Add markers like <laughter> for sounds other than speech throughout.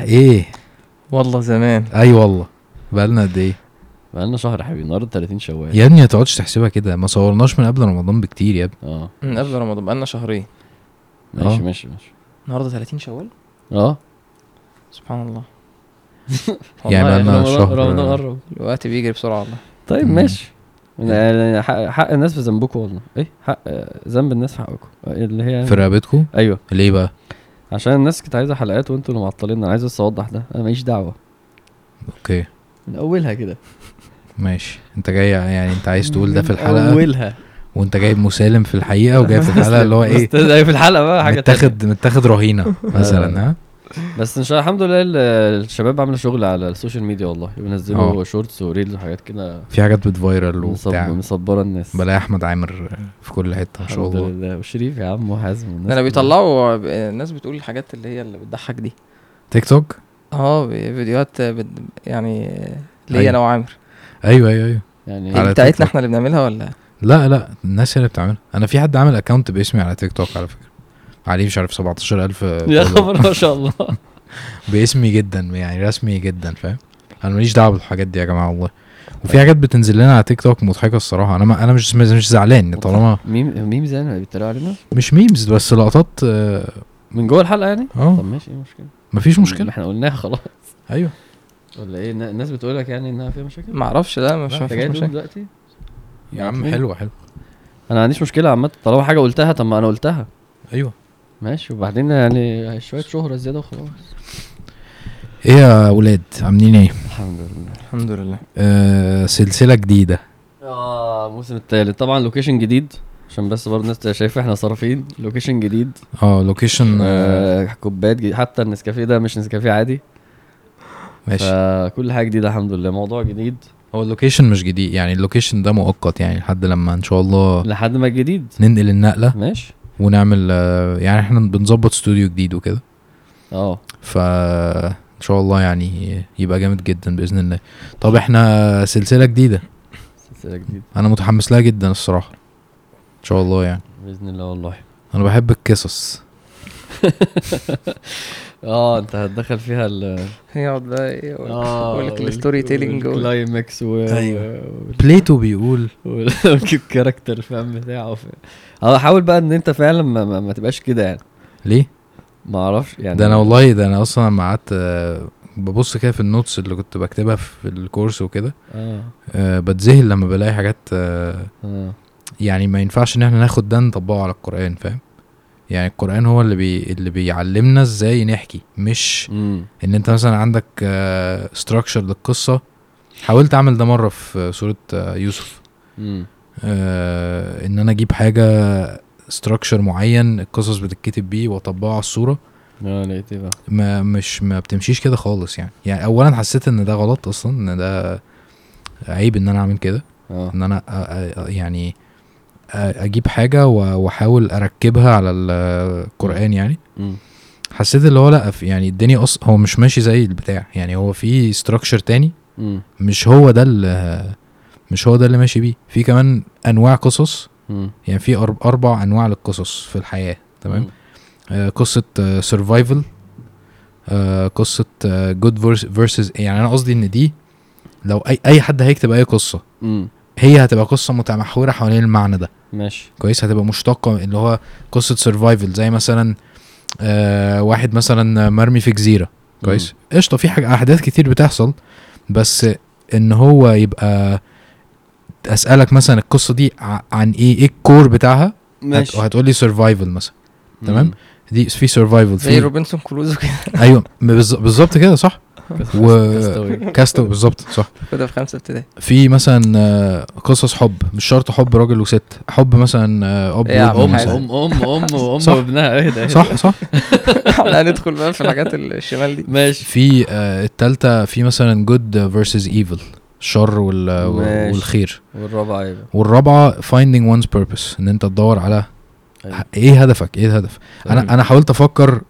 إيه؟ والله زمان. أي والله. بقالنا قد إيه؟ بقالنا شهر يا حبيبي النهارده 30 شوال. يا ابني ما تقعدش تحسبها كده. ما صورناش من قبل رمضان بكتير يا ابني. آه. من قبل رمضان بقالنا شهرين. ماشي آه. ماشي ماشي. النهارده 30 شوال؟ آه. سبحان الله. <laughs> يعني بقالنا شهر- رمضان قرب. الوقت بيجري بسرعة والله. طيب مم. ماشي. يعني حق, حق الناس في ذنبكم والله. إيه؟ حق ذنب الناس في حقكم. اللي هي؟ في رقبتكم؟ أيوه. ليه بقى؟ عشان الناس كانت عايزة حلقات وانتوا اللي معطلين أنا عايز بس أوضح ده أنا ماليش دعوة. okay. من أولها كده. ماشي. أنت جاي يعني أنت عايز تقول ده في الحلقة؟ أولها. وأنت جايب مسالم في الحقيقة وجاي في الحلقة اللي هو <laughs> إيه؟ في الحلقة بقى حاجة. متاخد متاخد رهينة <laughs> مثلا ها؟ بس إن شاء الله الحمد لله ال- الشباب عاملة شغل على ال social media والله. بينزلوا. shorts و reels وحاجات كده. في حاجات بت viral وبتاع. مصبره الناس. بلاقي أحمد عامر في كل حتة ما شاء الحمد الله. لله. وشريف يا عم وحازم ده. بيطلعوا الناس بتقول الحاجات اللي هي اللي بتضحك دي. تيك توك؟ آه فيديوهات بت... يعني ليا أيوة. أنا وعامر. أيوه أيوه أيوه. يعني بتاعتنا. إحنا اللي بنعملها ولا؟ لا لا الناس هي اللي بتعملها. أنا في حد عامل اكونت باسمي على تيك توك على فكرة. عليه مش عارف 17000 يا. خبر ما شاء الله. <laughs> باسمي جدا يعني رسمي جدا فاهم؟ أنا ماليش دعوة بالحاجات دي يا جماعة والله. وفي حاجات بتنزل لنا على تيك توك مضحكة الصراحة. أنا ما أنا مش مش زعلان طالما ميمز ميمز يعني بيتريقوا علينا؟ مش memes بس لقطات آه من جوه الحلقة يعني؟ آه، طب ماشي إيه المشكلة؟ مفيش مشكلة. إحنا قلناها خلاص. أيوه. ولا إيه؟ النا- الناس بتقول لك يعني إنها فيها مشاكل؟ ما أعرفش ده مش لا، ما أنت فيش جاي دلوقتي؟ يا عم؟ حلوة حلوة. أنا ما عنديش مشكلة عامة طالما حاجة قلتها طب ما أنا قلتها. أيوه. ماشي. وبعدين يعني شوية شهرة زيادة وخلاص. إيه يا ولاد عاملين إيه؟ الحمد لله. الحمد لله. آه سلسلة جديدة. آه الموسم الثالث طبعا location جديد عشان بس برضه الناس تبقى شايفة إحنا صارفين. لوكيشن جديد. آه لوكيشن آه. آه كوبايات جديد حتى النسكافيه ده مش نسكافيه عادي. ماشي. فكل حاجة جديدة الحمد لله. موضوع جديد. هو ال location مش جديد يعني ال location ده مؤقت يعني لحد لما إن شاء الله لحد ما الجديد ننقل النقلة. ماشي. ونعمل آه يعني إحنا بنظبط استوديو جديد وكده. آه. ف ان شاء الله يعني يبقى جامد جدا بإذن الله. طب إحنا سلسلة جديدة. سلسلة جديدة. أنا متحمس لها جدا الصراحة. ان شاء الله يعني. بإذن الله والله. أنا بحب القصص. <laughs> آه أنت هتدخل فيها ال يقعد بقى إيه يقول لك ال story telling وال- ال climax و أيوة. Plato بيقول. وال character <laughs> فاهم بتاعه. آه حاول بقى إن أنت فعلا ما, ما, ما تبقاش كده يعني. ليه؟ ما أعرفش يعني. ده أنا والله ده أنا أصلا لما قعدت آه، ببص كده في ال notes اللي كنت بكتبها في ال course وكده. آه. آه، بتذهل لما بلاقي حاجات آه، آه. يعني ما ينفعش إن إحنا ناخد ده نطبقه على القرآن فاهم؟ يعني القرآن هو اللي بي اللي بيعلمنا إزاي نحكي مش امم ان انت مثلا عندك structure للقصة. حاولت أعمل ده مرة في سورة آه، يوسف. امم آه، إن أنا أجيب حاجة structure معين القصص بتتكتب بيه واطبقه على السورة. آه لقيت إيه بقى؟ ما مش ما بتمشيش كده خالص يعني. يعني اولا حسيت إن ده غلط أصلا إن ده عيب إن أنا أعمل كده. آه. إن أنا يعني أجيب حاجة وأحاول أركبها على القرآن يعني. حسيت اللي هو لأ يعني الدنيا أصلا هو مش ماشي زي البتاع يعني هو في structure تاني مش هو ده اللي مش هو ده اللي ماشي بيه. في كمان أنواع قصص يعني في أربع أنواع للقصص في الحياة تمام؟ آه، قصة survival قصة good versus يعني أنا قصدي إن دي لو اي أي حد هيكتب أي قصة هي هتبقى قصة متمحورة حوالين المعنى ده. ماشي. كويس هتبقى مشتقة اللي هو قصة survival زي مثلا آه واحد مثلا مرمي في جزيرة. كويس؟ قشطة في حاجة أحداث كتير بتحصل بس إن هو يبقى أسألك مثلا القصة دي عن إيه؟ إيه ال core بتاعها؟ ماشي. هتقول لي survival مثلا. تمام؟ دي في survival زي في روبنسون كروزو كده. أيوه بالظ- بالظبط كده صح؟ و-. Cast Away بالظبط صح. كده في خمسة ابتدائي. في مثلا آه، قصص حب مش شرط حب راجل وست حب مثلا آه، أب وابن أم أم أم أم وام صح. وابنها إيه ده؟ صح صح. <laughs> إحنا هندخل بقى في الحاجات الشمال دي. ماشي. في آه، التالتة في مثلا good versus evil الشر. والخير. والرابعة إيه والرابعة finding one's purpose إن أنت تدور على أيوة. إيه هدفك إيه الهدف. أنا أنا حاولت أفكر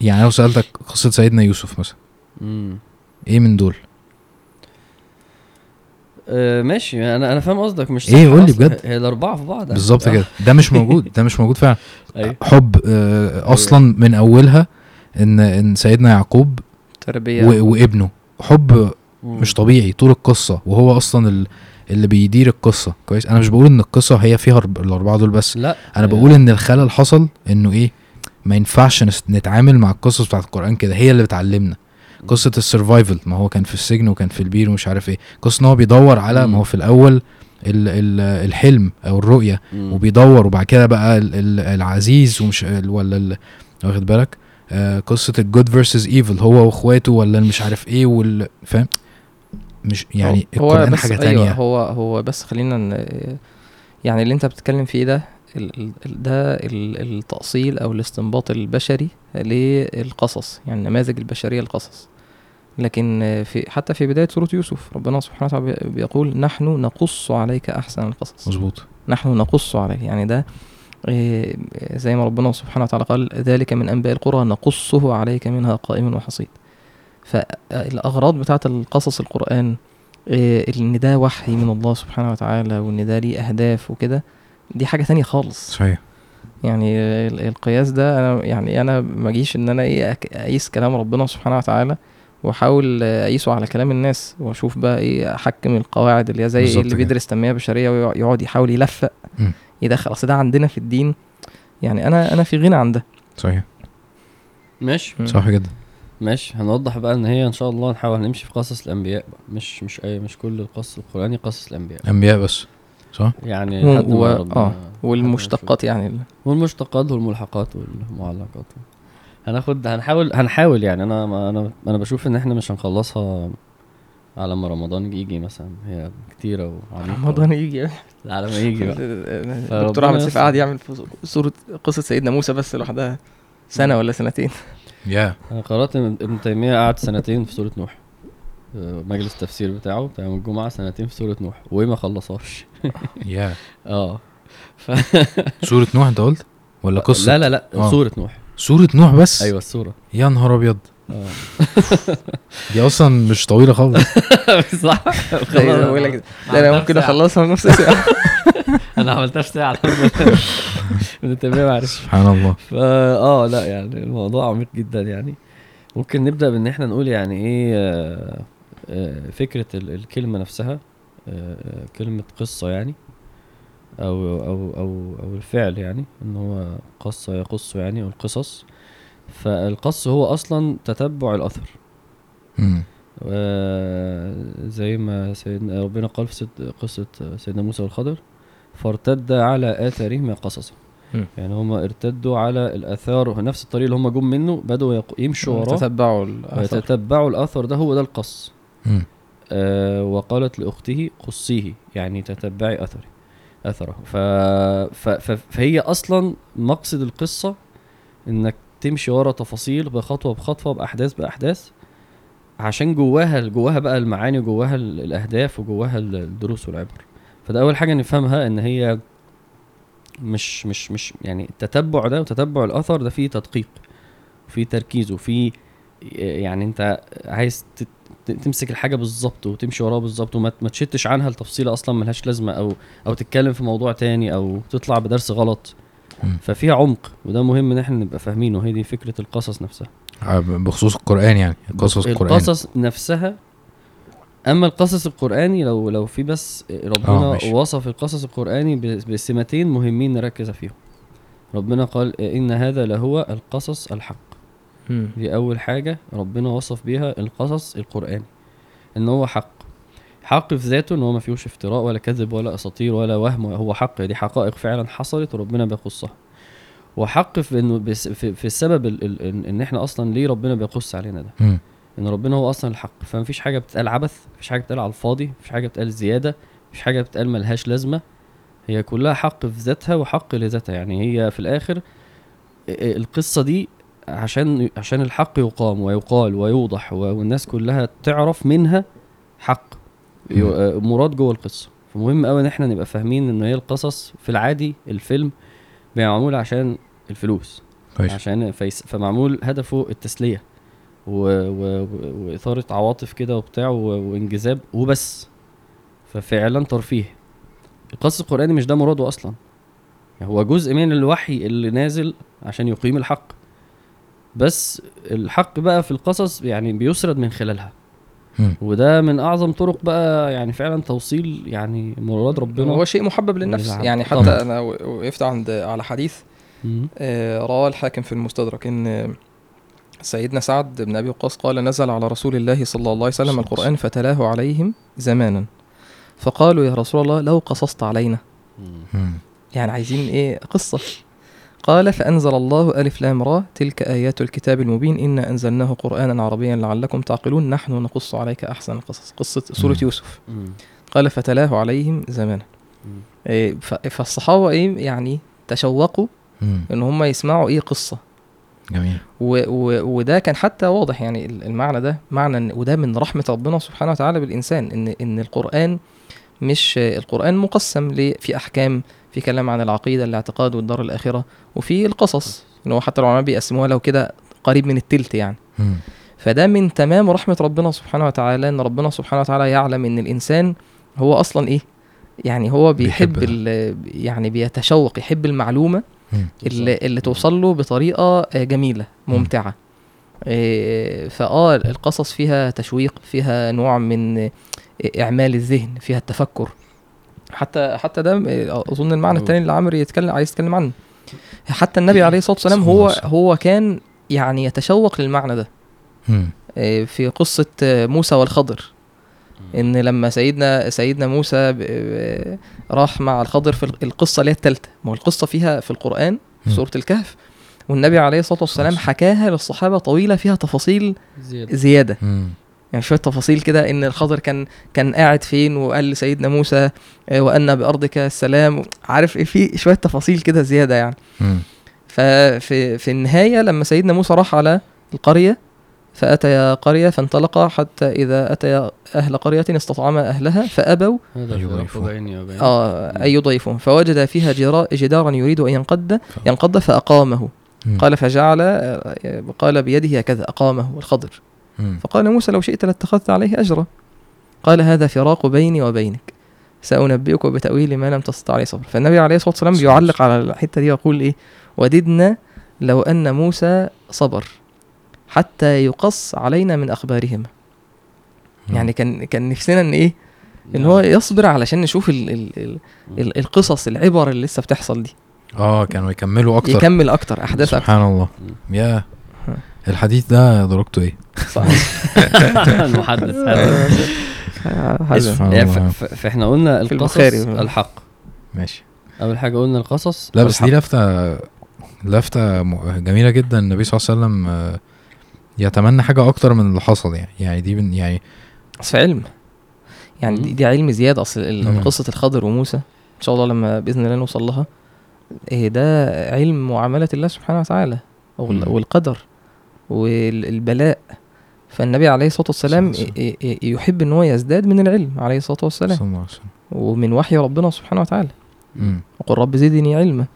يعني لو سألتك قصة سيدنا يوسف مثلا إيه من دول؟ آه ماشي. أنا أنا فاهم قصدك. مش؟ صح قول لي. بجد. هي الأربعة في بعض. بالظبط آه. كده. <laughs> ده مش موجود. ده مش موجود فعلا. <laughs> أيوه. حب آه، أصلا من أولها إن إن سيدنا يعقوب تربية. وابنه. حب مم. مش طبيعي. طول القصة. وهو أصلا ال... اللي بيدير القصة. كويس. أنا مش بقول إن القصة هي فيها الأربعة دول بس. لا. أنا بقول إن الخلل حصل إنه إيه ما ينفعش نتعامل مع القصص بتاعت القرآن كده. هي اللي بتعلمنا. قصة ال survival ما هو كان في السجن وكان في البير ومش عارف إيه قصة إن هو بيدور على. ما هو في الأول ال ال الحلم أو الرؤية مم. وبيدور وبعد كده بقى ال ال العزيز ومش ال- ولا ال واخد بالك آه قصة ال good versus evil هو وإخواته ولا مش عارف إيه وال فاهم مش يعني هو القران بس حاجة أيوة تانية هو هو بس خلينا يعني اللي أنت بتتكلم فيه ده ال- ده ال- التأصيل أو الاستنباط البشري للقصص يعني النماذج البشرية للقصص. لكن في حتى في بداية سورة يوسف ربنا سبحانه وتعالى بي- بيقول نحن نقص عليك أحسن القصص. مظبوط. نحن نقص عليك. يعني ده إيه، زي ما ربنا سبحانه وتعالى قال ذلك من أنباء القرى نقصه عليك منها قائم وحصيد. فالأغراض بتاعت القصص القرآن إيه، إن ده وحي من الله سبحانه وتعالى وإن ده ليه أهداف وكده دي حاجة تانية خالص. صحيح. يعني ال- القياس ده أنا يعني أنا ما أجيش إن أنا إيه أك- أقيس كلام ربنا سبحانه وتعالى وأحاول أقيسه على كلام الناس وأشوف بقى إيه أحكم القواعد اللي هي زي اللي. بيدرس تنمية بشرية ويقعد يحاول يلفق. يدخل أصل ده عندنا في الدين. يعني أنا أنا في غنى عن ده. صحيح. ماشي. صح جدا. ماشي. هنوضح بقى إن هي إن شاء الله نحاول نمشي في قصص الأنبياء بقى. مش مش أي مش كل القصص القراني قصص الأنبياء. أنبياء بس. صح؟ يعني و- لحد ما و- آه، والمشتقات يعني. والمشتقات والملحقات والمعلقات. هناخد هنحاول هنحاول يعني. أنا ما أنا أنا بشوف إن إحنا مش هنخلصها على ما رمضان يجي مثلا. هي كتيرة وعميقة. رمضان يجي. على ما يجي بقى. <laughs> الدكتور أحمد سيف قعد يعمل في صورة قصة سيدنا موسى بس لوحدها. سنة ولا سنتين؟ يا. أنا قرأت ان ابن تيمية قعد سنتين في سورة نوح. آه، مجلس التفسير بتاعه بتاع يوم الجمعة سنتين في سورة نوح وما خلصهاش. <laughs> يا <laughs> آه. ف... <laughs> سورة نوح انت قلت؟ ولا قصة؟ لا لا لا آه. سورة نوح. سورة نوح بس؟ أيوه السورة. يا نهار أبيض. آه. دي أصلا مش طويلة خالص. صح. أيوة، بقول لك أنا ممكن أخلصها في نص ساعه أنا عملتها في ساعة. الحمد لله ابن تيميه ما عرفش سبحان الله. فا آه لا يعني الموضوع عميق جدا يعني. ممكن نبدأ بإن إحنا نقول يعني إيه آه، آه، فكرة ال- الكلمة نفسها آه، آه، كلمة قصة يعني أو أو أو أو الفعل يعني إن هو قص يقص يعني أو القصص فالقص هو أصلا تتبع الأثر. زي ما سيدنا ربنا قال في قصة سيدنا موسى والخضر فارتد على آثارهما قصصا. يعني هم ارتدوا على الآثار نفس الطريق اللي هم جم منه بدأوا يق- يمشوا وراه تتبعوا الآثار. ويتتبعوا الأثر ده هو ده القص. آه وقالت لأخته قصيه يعني تتبعي أثري أثره. ف... ف... ف... فهي أصلا مقصد القصة إنك تمشي ورا تفاصيل بخطوة بخطوة بأحداث بأحداث عشان جواها جواها بقى المعاني وجواها ال- الأهداف وجواها ال- الدروس والعبر. فده أول حاجة نفهمها إن هي مش مش مش يعني التتبع ده وتتبع الأثر ده فيه تدقيق وفيه تركيز وفيه يعني أنت عايز تمسك الحاجة بالظبط وتمشي وراها بالظبط وما ما تشتش عنها لتفصيلة أصلا ملهاش لازمة أو أو تتكلم في موضوع تاني أو تطلع بدرس غلط. ففيها عمق وده مهم إن إحنا نبقى فاهمينه هي دي فكرة القصص نفسها. ع- بخصوص القرآن يعني قصص القرآن. القصص نفسها أما القصص القرآني لو لو في بس آه، ربنا ماشي. وصف القصص القرآني بسمتين مهمين نركز فيهم. ربنا قال إن هذا لهو القصص الحق. مم. دي أول حاجة ربنا وصف بيها القصص القرآني إن هو حق حق في ذاته إن هو ما فيهوش افتراء ولا كذب ولا أساطير ولا وهم هو حق دي حقائق فعلا حصلت وربنا بيقصها وحق في إنه في, السبب ال ال إن إحنا أصلا ليه ربنا بيقص علينا ده. إن ربنا هو أصلا الحق فمفيش حاجة بتتقال عبث مفيش حاجة بتتقال على الفاضي مفيش حاجة بتتقال زيادة مفيش حاجة بتتقال ملهاش لازمة هي كلها حق في ذاتها وحق لذاتها يعني هي في الآخر القصة دي عشان عشان الحق يقام ويقال ويوضح والناس كلها تعرف منها حق. آه، مراد جوه القصة. فمهم قوي إن إحنا نبقى فاهمين إن هي القصص في العادي الفيلم معمول عشان الفلوس. كويس. عشان فيس فمعمول هدفه التسلية. و... و- وإثارة عواطف كده وبتاع و... وإنجذاب وبس. ففعلا ترفيه. القصص القرآني مش ده مراده أصلا. هو جزء من الوحي اللي نازل عشان يقيم الحق. بس الحق بقى في القصص يعني بيسرد من خلالها مم. وده من أعظم طرق بقى يعني فعلا توصيل يعني مراد ربنا هو شيء محبب للنفس. يعني حتى طبعا. أنا وقفت عند على حديث. آه، رواه الحاكم في المستدرك إن سيدنا سعد بن أبي وقاص قال نزل على رسول الله صلى الله عليه وسلم القرآن فتلاه عليهم زمانا فقالوا يا رسول الله لو قصصت علينا مم. يعني عايزين إيه قصة قال فأنزل الله ألف لام را تلك آيات الكتاب المبين انا أنزلناه قرآنا عربيا لعلكم تعقلون نحن نقص عليك أحسن القصص قصة سورة مم. يوسف مم. قال فتلاه عليهم زمانا. إيه ف- فالصحابة إيه يعني تشوقوا مم. إن هم يسمعوا إيه قصة جميل و و وده كان حتى واضح يعني ال- المعنى ده معنى إن وده من رحمة ربنا سبحانه وتعالى بالإنسان إن إن القرآن مش القرآن مقسم في أحكام في كلام عن العقيدة الاعتقاد والدار الآخرة وفي القصص إن هو حتى العلماء بيقسموها لو كده قريب من التلت يعني. فده من تمام رحمة ربنا سبحانه وتعالى إن ربنا سبحانه وتعالى يعلم إن الإنسان هو أصلا إيه؟ يعني هو بيحب بيحب يعني بيتشوق يحب المعلومة. اللي, اللي توصل له بطريقة آه، جميلة ممتعة. آه، فآه القصص فيها تشويق فيها نوع من إعمال الذهن فيها التفكر. حتى حتى ده آه، أظن المعنى. الثاني اللي عمرو يتكلم عايز يتكلم عنه حتى النبي عليه الصلاة والسلام هو. هو كان يعني يتشوق للمعنى ده. آه، في قصة آه، موسى والخضر إن لما سيدنا سيدنا موسى ب- راح مع الخضر في القصة اللي هي الثالثه ما هو القصة فيها في القرآن في. سورة الكهف والنبي عليه الصلاة والسلام. حكاها للصحابة طويلة فيها تفاصيل زيادة زيادة مم. يعني شوية تفاصيل كده إن الخضر كان كان قاعد فين وقال لسيدنا موسى آه، وان بأرضك السلام. عارف إيه في شوية تفاصيل كده زيادة يعني. ففي في النهاية لما سيدنا موسى راح على القرية فاتيا قرية فانطلقا حتى إذا اتيا أهل قرية استطعما أهلها فأبوا. هذا أيوة آه أن يضيفهم فوجد فيها جدارا يريد أن ينقض ينقض فأقامه. قال فجعل آه، قال بيده هكذا أقامه. الخضر. فقال موسى لو شئت لاتخذت عليه أجرا. قال هذا فراق بيني وبينك. سأنبئك بتأويل ما لم تستطع عليه صبر. فالنبي عليه الصلاة والسلام بيعلق على الحتة دي ويقول إيه؟ وددنا لو أن موسى صبر حتى يقص علينا من أخبارهم. مم. يعني كان كان نفسنا إن إيه؟ إن هو يصبر علشان نشوف ال ال ال ال القصص العبر اللي لسه بتحصل دي. آه كانوا يكملوا أكتر. يكمل أكتر أحداث أكتر. سبحان الله. يا الحديث ده درجته إيه؟ صح <laughs> المحدث. <laughs> هذا ف- فإحنا قلنا القصص. الحق. ماشي. أول حاجة قلنا القصص. لا بس دي لفتة م- جميلة جدا. النبي صلى الله عليه وسلم آه، يتمنى حاجة أكتر من اللي حصل يعني. يعني دي من يعني في علم. يعني دي. دي علم زيادة. أصل. قصة الخضر وموسى إن شاء الله لما بإذن الله نوصل لها إيه ده علم معاملة الله سبحانه وتعالى. والقدر. والبلاء. فالنبي عليه الصلاة والسلام يحب إن هو يزداد من العلم عليه الصلاة والسلام. ومن وحي ربنا سبحانه وتعالى. وقل رب زدني علما.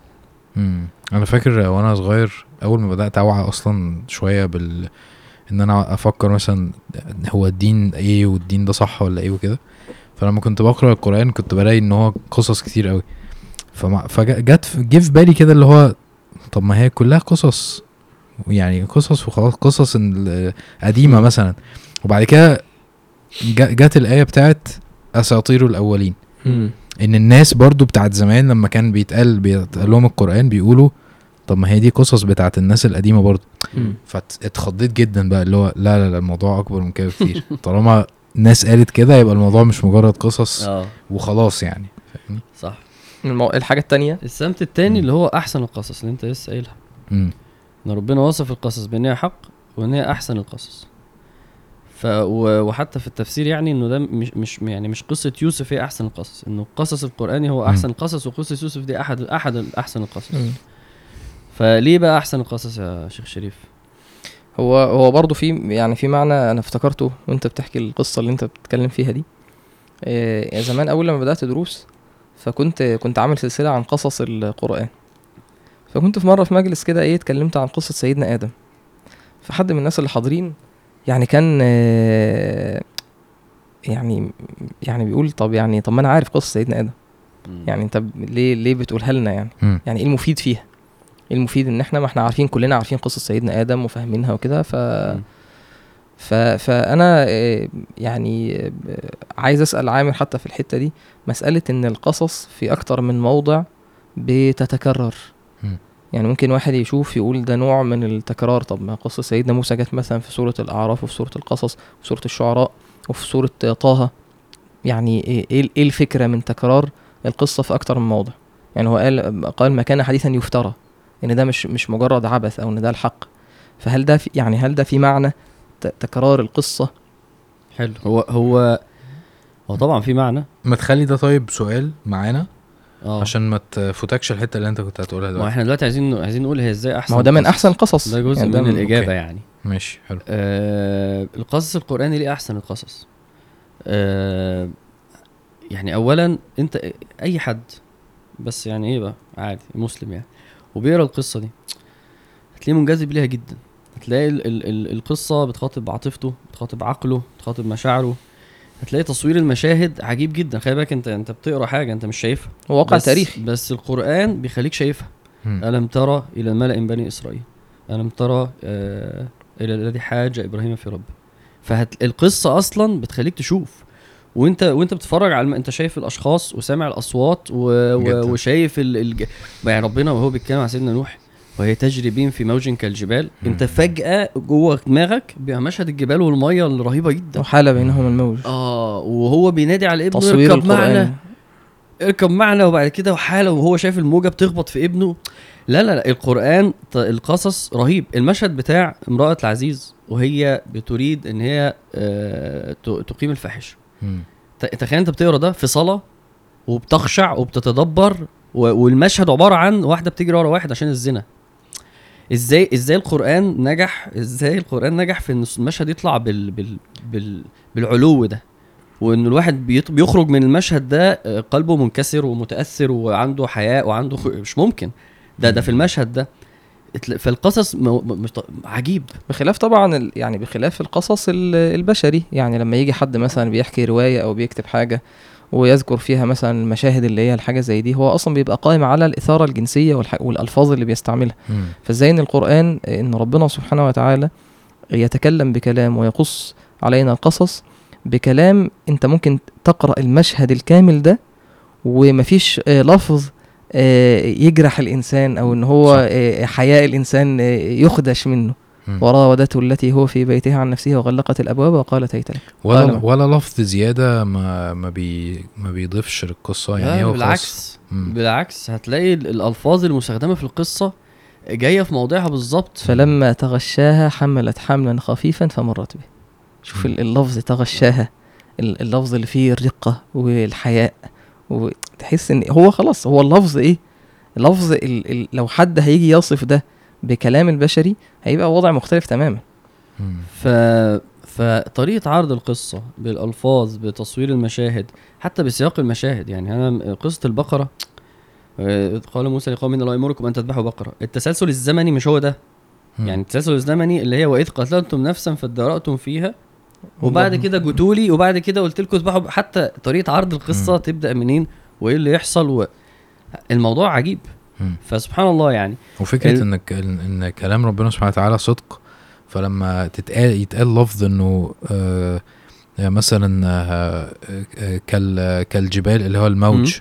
أنا فاكر وأنا صغير أول ما بدأت أوعى أصلا شوية بال إن أنا أفكر مثلا هو الدين إيه والدين ده صح ولا إيه وكده. فلما كنت بقرأ القرآن كنت بلاقي إن هو قصص كتير قوي فما فجت جه في بالي كده اللي هو طب ما هي كلها قصص. يعني قصص وخلاص قصص ال- قديمة مم. مثلا. وبعد كده جت الآية بتاعت أساطير الأولين. إن الناس برضو بتاعت زمان لما كان بيتقال بيتقال لهم القرآن بيقولوا طب ما هي دي قصص بتاعت الناس القديمة برضو. فاتخضيت جدا بقى اللي هو لا لا لا الموضوع أكبر من كده بكتير. <laughs> طالما ناس قالت كده يبقى الموضوع مش مجرد قصص آه. وخلاص يعني. فاهمني؟ صح. المو... الحاجة التانية؟ السمت التاني مم. اللي هو أحسن القصص اللي أنت لسه قايلها. إن ربنا وصف القصص بأن هي حق وأن هي أحسن القصص. ف وحتى في التفسير يعني إنه ده مش مش يعني مش قصة يوسف هي أحسن القصص إنه القصص القراني هو. أحسن القصص وقصه يوسف دي أحد أحد أحسن القصص. فليه بقى أحسن القصص يا شيخ شريف؟ هو هو برضه في يعني في معنى أنا افتكرته وأنت بتحكي القصة اللي أنت بتتكلم فيها دي. إيه زمان أول لما بدأت دروس فكنت كنت عامل سلسلة عن قصص القرآن. فكنت في مرة في مجلس كده إيه اتكلمت عن قصة سيدنا آدم فحد من الناس اللي حاضرين يعني كان آه، يعني يعني بيقول طب يعني طب ما أنا عارف قصة سيدنا آدم يعني أنت ليه ليه بتقولها لنا يعني مم. يعني إيه المفيد فيها المفيد إن إحنا ما إحنا عارفين كلنا عارفين قصة سيدنا آدم وفاهمينها وكده ف. ف فأنا آه، يعني آه، عايز أسأل عامر حتى في الحتة دي مسألة إن القصص في أكتر من موضع بتتكرر. يعني ممكن واحد يشوف يقول ده نوع من التكرار. طب ما قصة سيدنا موسى جت مثلا في سورة الأعراف وفي سورة القصص وفي سورة الشعراء وفي سورة طه. يعني إيه إيه إيه الفكرة من تكرار القصة في أكتر من موضع؟ يعني هو قال قال ما كان حديثا يفترى إن ده مش مش مجرد عبث أو إن ده الحق. فهل ده في يعني هل ده في معنى ت- تكرار القصة؟ حلو. هو هو هو طبعا في معنى. ما تخلي ده طيب سؤال معانا. آه. عشان ما تفوتكش الحتة اللي انت كنت هتقولها ما دلوقتي إحنا دلوقتي عايزين عايزين نقول هي إزاي أحسن ما هو ده من. أحسن القصص ده جزء يعني من من- الإجابة أوكي. يعني. ماشي حلو. آه القصص القرآني ليه أحسن القصص؟ آه يعني أولا أنت أي حد بس يعني إيه بقى؟ عادي مسلم يعني. وبيقرأ القصة دي. هتلاقيه منجذب ليها جدا. هتلاقي ال ال ال القصة بتخاطب عاطفته بتخاطب عقله بتخاطب مشاعره. هتلاقي تصوير المشاهد عجيب جدا. خلي بالك انت انت بتقرأ حاجة انت مش شايفها. واقع بس تاريخي. بس القرآن بيخليك شايفها. مم. ألم ترى إلى الملأ من بني إسرائيل؟ ألم ترى آه إلى الذي حاج إبراهيم في ربه؟ فالقصة أصلا بتخليك تشوف. وأنت وأنت بتتفرج على الم... أنت شايف الأشخاص وسامع الأصوات و... و... وشايف ال... الج... يعني ربنا وهو بيتكلم عن سيدنا نوح وهي تجري بهم في موج كالجبال. انت. فجأة جوه دماغك بيبقى مشهد الجبال والمية الرهيبة جدا. وحال بينهم الموج. آه وهو بينادي على ابنه تصوير اركب معنا اركب معنا وبعد كده وحالة وهو شايف الموجة بتخبط في ابنه. لا لا لا القرآن القصص رهيب. المشهد بتاع امرأة العزيز وهي بتريد إن هي آه، تقيم الفاحشة. تخيل أنت بتقرأ ده في صلاة وبتخشع وبتتدبر والمشهد عبارة عن واحدة بتجري ورا واحد عشان الزنا. إزاي إزاي القرآن نجح؟ إزاي القرآن نجح في إن المشهد يطلع بال بال بال بالعلو ده؟ وإن الواحد بيخرج من المشهد ده آه، قلبه منكسر ومتأثر وعنده حياء وعنده خ... مش ممكن. ده ده في المشهد ده. فالقصص م... عجيب. بخلاف طبعا ال- يعني بخلاف القصص ال- البشري. يعني لما يجي حد مثلا بيحكي رواية أو بيكتب حاجة ويذكر فيها مثلا المشاهد اللي هي الحاجة زي دي هو أصلا بيبقى قائم على الإثارة الجنسية والح- والألفاظ اللي بيستعملها. فإزاي إن القرآن إن ربنا سبحانه وتعالى يتكلم بكلام ويقص علينا القصص بكلام أنت ممكن تقرأ المشهد الكامل ده ومفيش آه، لفظ آه، يجرح الإنسان أو إن هو. آه، حياء الإنسان يخدش منه. وراودته التي هو في بيتها عن نفسه وغلقت الأبواب وقالت هيت لك. ولا ولا لفظ زيادة ما ما بي ما بيضيفش للقصة يعني هو بالعكس. مم. بالعكس هتلاقي ال- الألفاظ المستخدمة في القصة جاية في موضعها بالظبط. فلما تغشاها حملت حملا خفيفا فمرت به. شوف ال- اللفظ تغشاها ال- اللفظ اللي فيه الرقة والحياء وتحس إن هو خلاص هو اللفظ إيه؟ لفظ ال ال لو حد هيجي يصف ده بكلام البشري هيبقى وضع مختلف تماما. ف فطريقة عرض القصة بالألفاظ بتصوير المشاهد حتى بسياق المشاهد يعني أنا قصة البقرة آه، قال موسى لقوم إن الله يأمركم أن تذبحوا بقرة التسلسل الزمني مش هو ده مم. يعني التسلسل الزمني اللي هي وإذ قتلتم نفسا فادارأتم فيها وبعد. كده جتولي وبعد كده قلت لكم اذبحوا حتى طريقة عرض القصة مم. تبدأ منين وإيه اللي يحصل و... الموضوع عجيب. فسبحان الله يعني وفكرة ال- ان كلام ربنا سبحانه وتعالى صدق فلما تتقال يتقال لفظ إنه آه مثلا آه آه كال كالجبال اللي هو الموج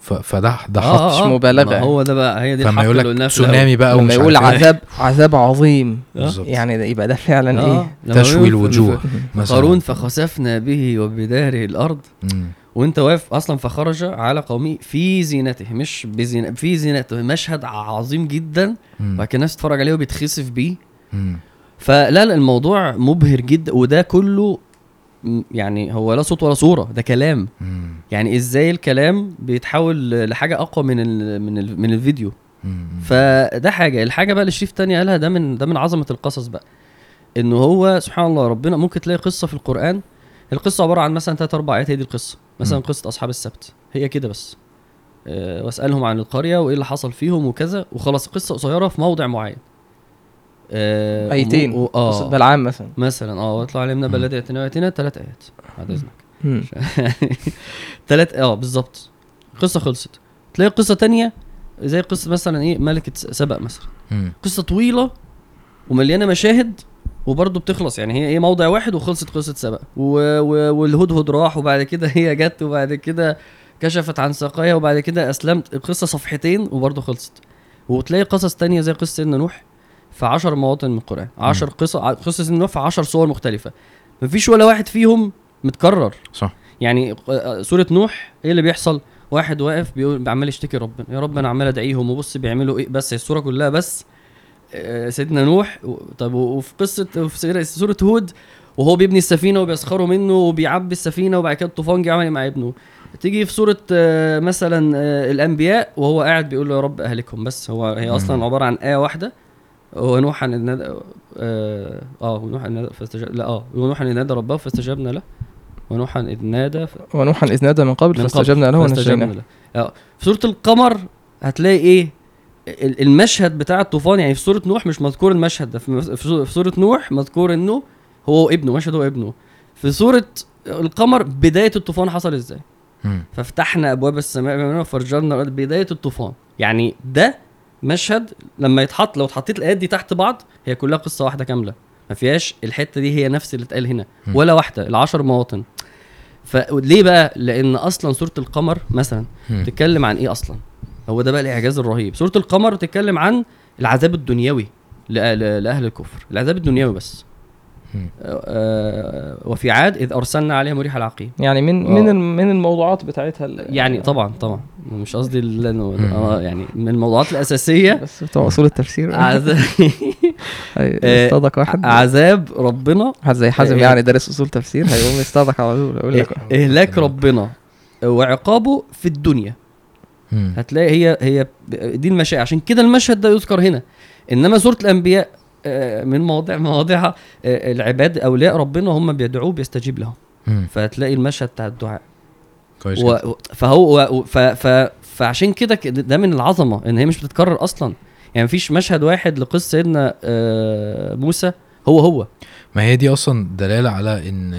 فده ده آه، حط آه، آه. مبالغة. ما هو ده بقى هي دي فما الحق يقول اللي لك. تسونامي بقى لما ومش يقول إيه. عذاب عذاب عظيم بالظبط. يعني ده يبقى ده فعلا آه، إيه لما تشوي الوجوه مثلا قارون فخسفنا به وبداره الأرض مم. وانت واقف أصلا فخرج على قومه في زينته مش بزينة في زينته مشهد عظيم جدا. كده الناس تتفرج عليه وبيتخسف بيه. مم. فلا لا الموضوع مبهر جدا وده كله يعني هو لا صوت ولا صورة ده كلام. مم. يعني إزاي الكلام بيتحول لحاجة أقوى من ال من ال من الفيديو؟ مم. فده حاجة. الحاجة بقى اللي الشريف تاني قالها ده من ده من عظمة القصص بقى. إنه هو سبحان الله ربنا ممكن تلاقي قصة في القرآن. القصة عبارة عن مثلا ثلاث أربع آيات هي دي القصة. مثلا. قصة أصحاب السبت. هي كده بس. أه وأسألهم عن القرية وإيه اللي حصل فيهم وكذا وخلاص قصة قصيرة في موضع معين. أه ايتين و- آه. بلعام مثلا. مثلا آه واطلع علينا مم. بلد اتنا واتنا ثلاث آيات. بعد إذنك. ثلاث <laughs> آه بالظبط قصة خلصت. تلاقي قصة تانية زي قصة مثلا إيه ملكة سبأ مثلا. قصة طويلة ومليانة مشاهد وبرضه بتخلص. يعني هي إيه موضع واحد وخلصت قصه. و... والهدهد راح وبعد كده هي جت وبعد كده كشفت عن ساقيها وبعد كده أسلمت. القصة صفحتين وبرضه خلصت. وتلاقي قصص تانية زي قصة سيدنا نوح في عشر مواطن من القرآن. عشر قصص قصص سيدنا نوح في عشر صور مختلفة. مفيش ولا واحد فيهم متكرر. صح. يعني آه، سورة نوح إيه اللي بيحصل؟ واحد واقف بيقول عمال يشتكي ربنا. يا رب أنا عمال أدعيهم وبص بيعملوا إيه بس هي السورة كلها بس. آه، سيدنا نوح. طب وفي قصة سيرة- سورة هود وهو بيبني السفينة وبيسخروا منه وبيعبي السفينة وبعد كده الطوفان جه عمل مع ابنه. تيجي في سورة آه، مثلا آه، الأنبياء وهو قاعد بيقول له يا رب أهلكهم. بس هو هي أصلا. عبارة عن آية واحدة. ونوحا إذ نادى آه آه، ونوحا إذ نادى فاستجاب لا آه ونوحا اذ نادى ربه فاستجبنا له. ونوحا اذ نادى ف... ونوحا إذ نادى من قبل من فاستجبنا له فاستجبنا ونجيناه له. آه في سورة القمر هتلاقي إيه؟ المشهد بتاع الطوفان يعني في سورة نوح مش مذكور المشهد ده في سورة نوح مذكور إنه هو ابنه مشهد هو ابنه. في سورة القمر بداية الطوفان حصل إزاي. ففتحنا أبواب السماء وفجرنا الأرض بداية الطوفان. يعني ده مشهد لما يتحط لو اتحطيت الآيات دي تحت بعض هي كلها قصة واحدة كاملة. ما فيهاش الحتة دي هي نفس اللي اتقال هنا. ولا واحدة العشر مواطن. فليه بقى؟ لأن أصلا سورة القمر مثلا. بتتكلم عن إيه أصلا؟ هو ده بقى الإعجاز الرهيب. سورة القمر بتتكلم عن العذاب الدنيوي لأهل الكفر. العذاب الدنيوي بس. آه، آه، وفي عاد إذ أرسلنا عليهم ريح العقيم. يعني من آه. من الم- من الموضوعات بتاعتها يعني طبعا طبعا. مش قصدي. إنه- آه يعني من الموضوعات الأساسية. بس بتوع أصول التفسير. <laughs> عذاب. آه، يصطادك واحد. عذاب ربنا. واحد زي حازم. يعني دارس أصول تفسير هيقوم يصطادك على طول يقول لك إهلاك ربنا. وعقابه في الدنيا. مم. هتلاقي هي هي دي المشاعر. عشان كده المشهد ده يذكر هنا. إنما سوره الأنبياء آه، من مواضيع مواضيعها آه، العباد أولياء ربنا هم بيدعوه بيستجيب لهم. مم. فهتلاقي المشهد بتاع الدعاء. كويس و... فهو و... ف... ف... فعشان كده ده من العظمة إن هي مش بتتكرر أصلا. يعني مفيش مشهد واحد لقصة سيدنا آه، موسى هو هو. ما هي دي أصلا دلالة على إن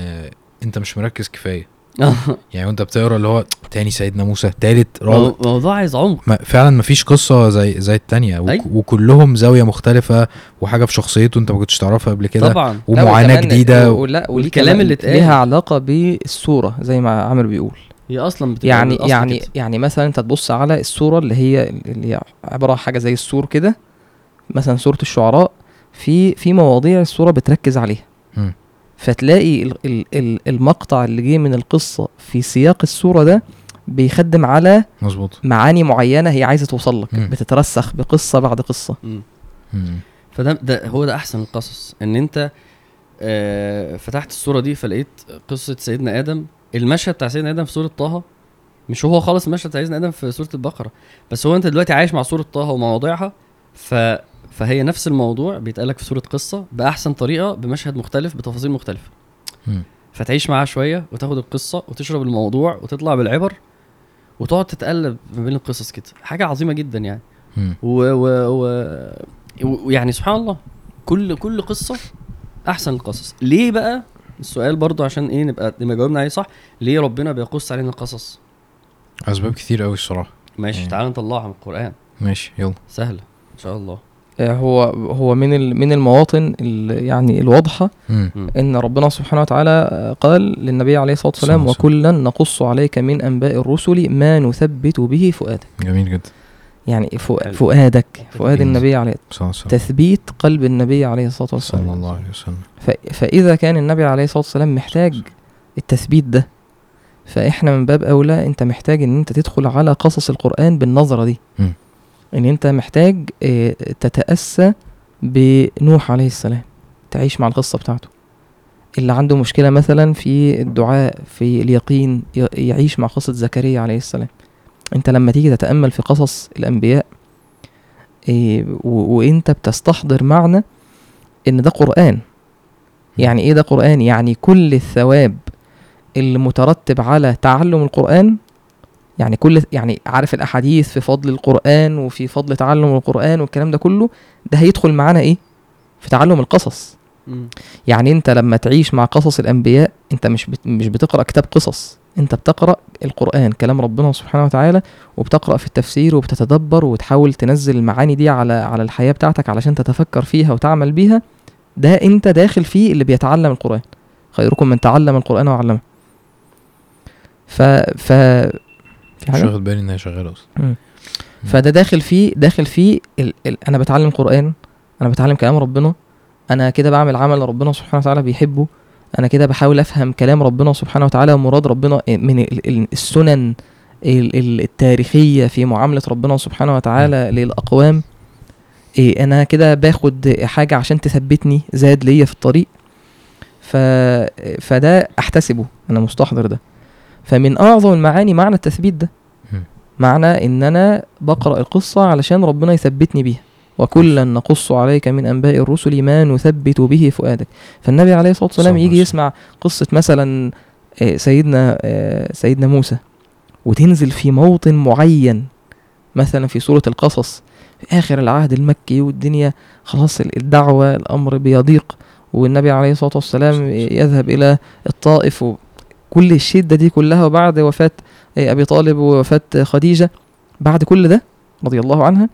أنت مش مركز كفاية. <laughs> يعني وأنت بتقرأ اللي هو تاني سيدنا موسى تالت رابع مو- موضوع عايز عمق ما فعلا مفيش قصة زي زي التانية وك أيوة. وكلهم زاوية مختلفة وحاجة في شخصيته أنت ما كنتش تعرفها قبل كده طبعا لا، ومعاناة جديدة ولا وليه والكلام اللي اتقال. ليها علاقة بالصورة زي ما عامر بيقول هي أصلا بتبقى يعني يعني كده. يعني مثلا أنت تبص على الصورة اللي هي اللي هي عبارة عن حاجة زي السور كده مثلا سوره الشعراء في في مواضيع الصورة بتركز عليها مم. فتلاقي ال ال ال المقطع اللي جه من القصة في سياق الصورة ده بيخدم على مظبوط معاني معينة هي عايزة توصل لك مم. بتترسخ بقصة بعد قصة مم. مم. فده ده هو ده أحسن القصص إن أنت آه فتحت الصورة دي فلقيت قصة سيدنا آدم المشهد بتاع سيدنا آدم في سورة طه مش هو خالص المشهد بتاع سيدنا آدم في سورة البقرة بس هو أنت دلوقتي عايش مع سورة طه ومواضيعها ف فهي نفس الموضوع بيتقالك في سوره قصة بأحسن طريقة بمشهد مختلف بتفاصيل مختلفة. فتعيش معاها شوية وتاخد القصة وتشرب الموضوع وتطلع بالعبر وتقعد تتقلب ما بين القصص كده. حاجة عظيمة جدا يعني. مم. و و و ويعني سبحان الله كل كل قصة أحسن القصص. ليه بقى؟ السؤال برضو عشان إيه نبقى نبقى جاوبنا عليه صح. ليه ربنا بيقص علينا القصص؟ أسباب كتير قوي الصراحة. ماشي مم. تعال نطلعها من القرآن. ماشي يلا. سهلة إن شاء الله. هو هو من ال من المواطن ال- يعني الواضحة مم. إن ربنا سبحانه وتعالى قال للنبي عليه الصلاة والسلام صلى وكلا نقص عليك من أنباء الرسل ما نثبت به فؤادك جميل جدا يعني. فؤادك فؤاد جميل. النبي عليه صلى تثبيت قلب النبي عليه الصلاة صلى والسلام الله عليه وسلم ف- فإذا كان النبي عليه الصلاة والسلام محتاج التثبيت ده فإحنا من باب أولى أنت محتاج إن أنت تدخل على قصص القرآن بالنظرة دي مم. إن أنت محتاج آه، تتأسى بنوح عليه السلام تعيش مع القصة بتاعته. اللي عنده مشكلة مثلا في الدعاء في اليقين يعيش مع قصة زكريا عليه السلام. أنت لما تيجي تتأمل في قصص الأنبياء و- وأنت بتستحضر معنى إن ده قرآن. يعني إيه ده قرآن؟ يعني كل الثواب اللي مترتب على تعلم القرآن يعني كل يعني عارف الأحاديث في فضل القرآن وفي فضل تعلم القرآن والكلام ده كله ده هيدخل معانا إيه؟ في تعلم القصص. يعني أنت لما تعيش مع قصص الأنبياء أنت مش بت مش بتقرأ كتاب قصص أنت بتقرأ القرآن كلام ربنا سبحانه وتعالى وبتقرأ في التفسير وبتتدبر وتحاول تنزل المعاني دي على على الحياة بتاعتك علشان تتفكر فيها وتعمل بيها ده أنت داخل فيه اللي بيتعلم القرآن. خيركم من تعلم القرآن وعلمه. ف ف في مش حاجة واخد بالي ان هي شغالة أصلا. فده داخل فيه داخل فيه ال... ال... أنا بتعلم قرآن أنا بتعلم كلام ربنا أنا كده بعمل عمل ربنا سبحانه وتعالى بيحبه أنا كده بحاول أفهم كلام ربنا سبحانه وتعالى ومراد ربنا من ال- ال- السنن ال- ال- التاريخية في معاملة ربنا سبحانه وتعالى للأقوام. إيه أنا كده باخد حاجة عشان تثبتني زاد ليا في الطريق. ف... فده أحتسبه أنا مستحضر ده. فمن أعظم المعاني معنى التثبيت ده. معنى ان أنا بقرأ القصة علشان ربنا يثبتني بيها. وكلا نقص عليك من أنباء الرسل ما نثبت به فؤادك. فالنبي عليه الصلاة والسلام يجي يسمع قصة مثلا آه، سيدنا آه، سيدنا موسى وتنزل في موطن معين مثلا في سورة القصص في آخر العهد المكي والدنيا خلاص ال- الدعوة الأمر بيضيق والنبي عليه الصلاة والسلام يذهب إلى الطائف وكل الشدة دي كلها وبعد وفاة آه، أبي طالب ووفاة خديجة بعد كل ده رضي الله عنها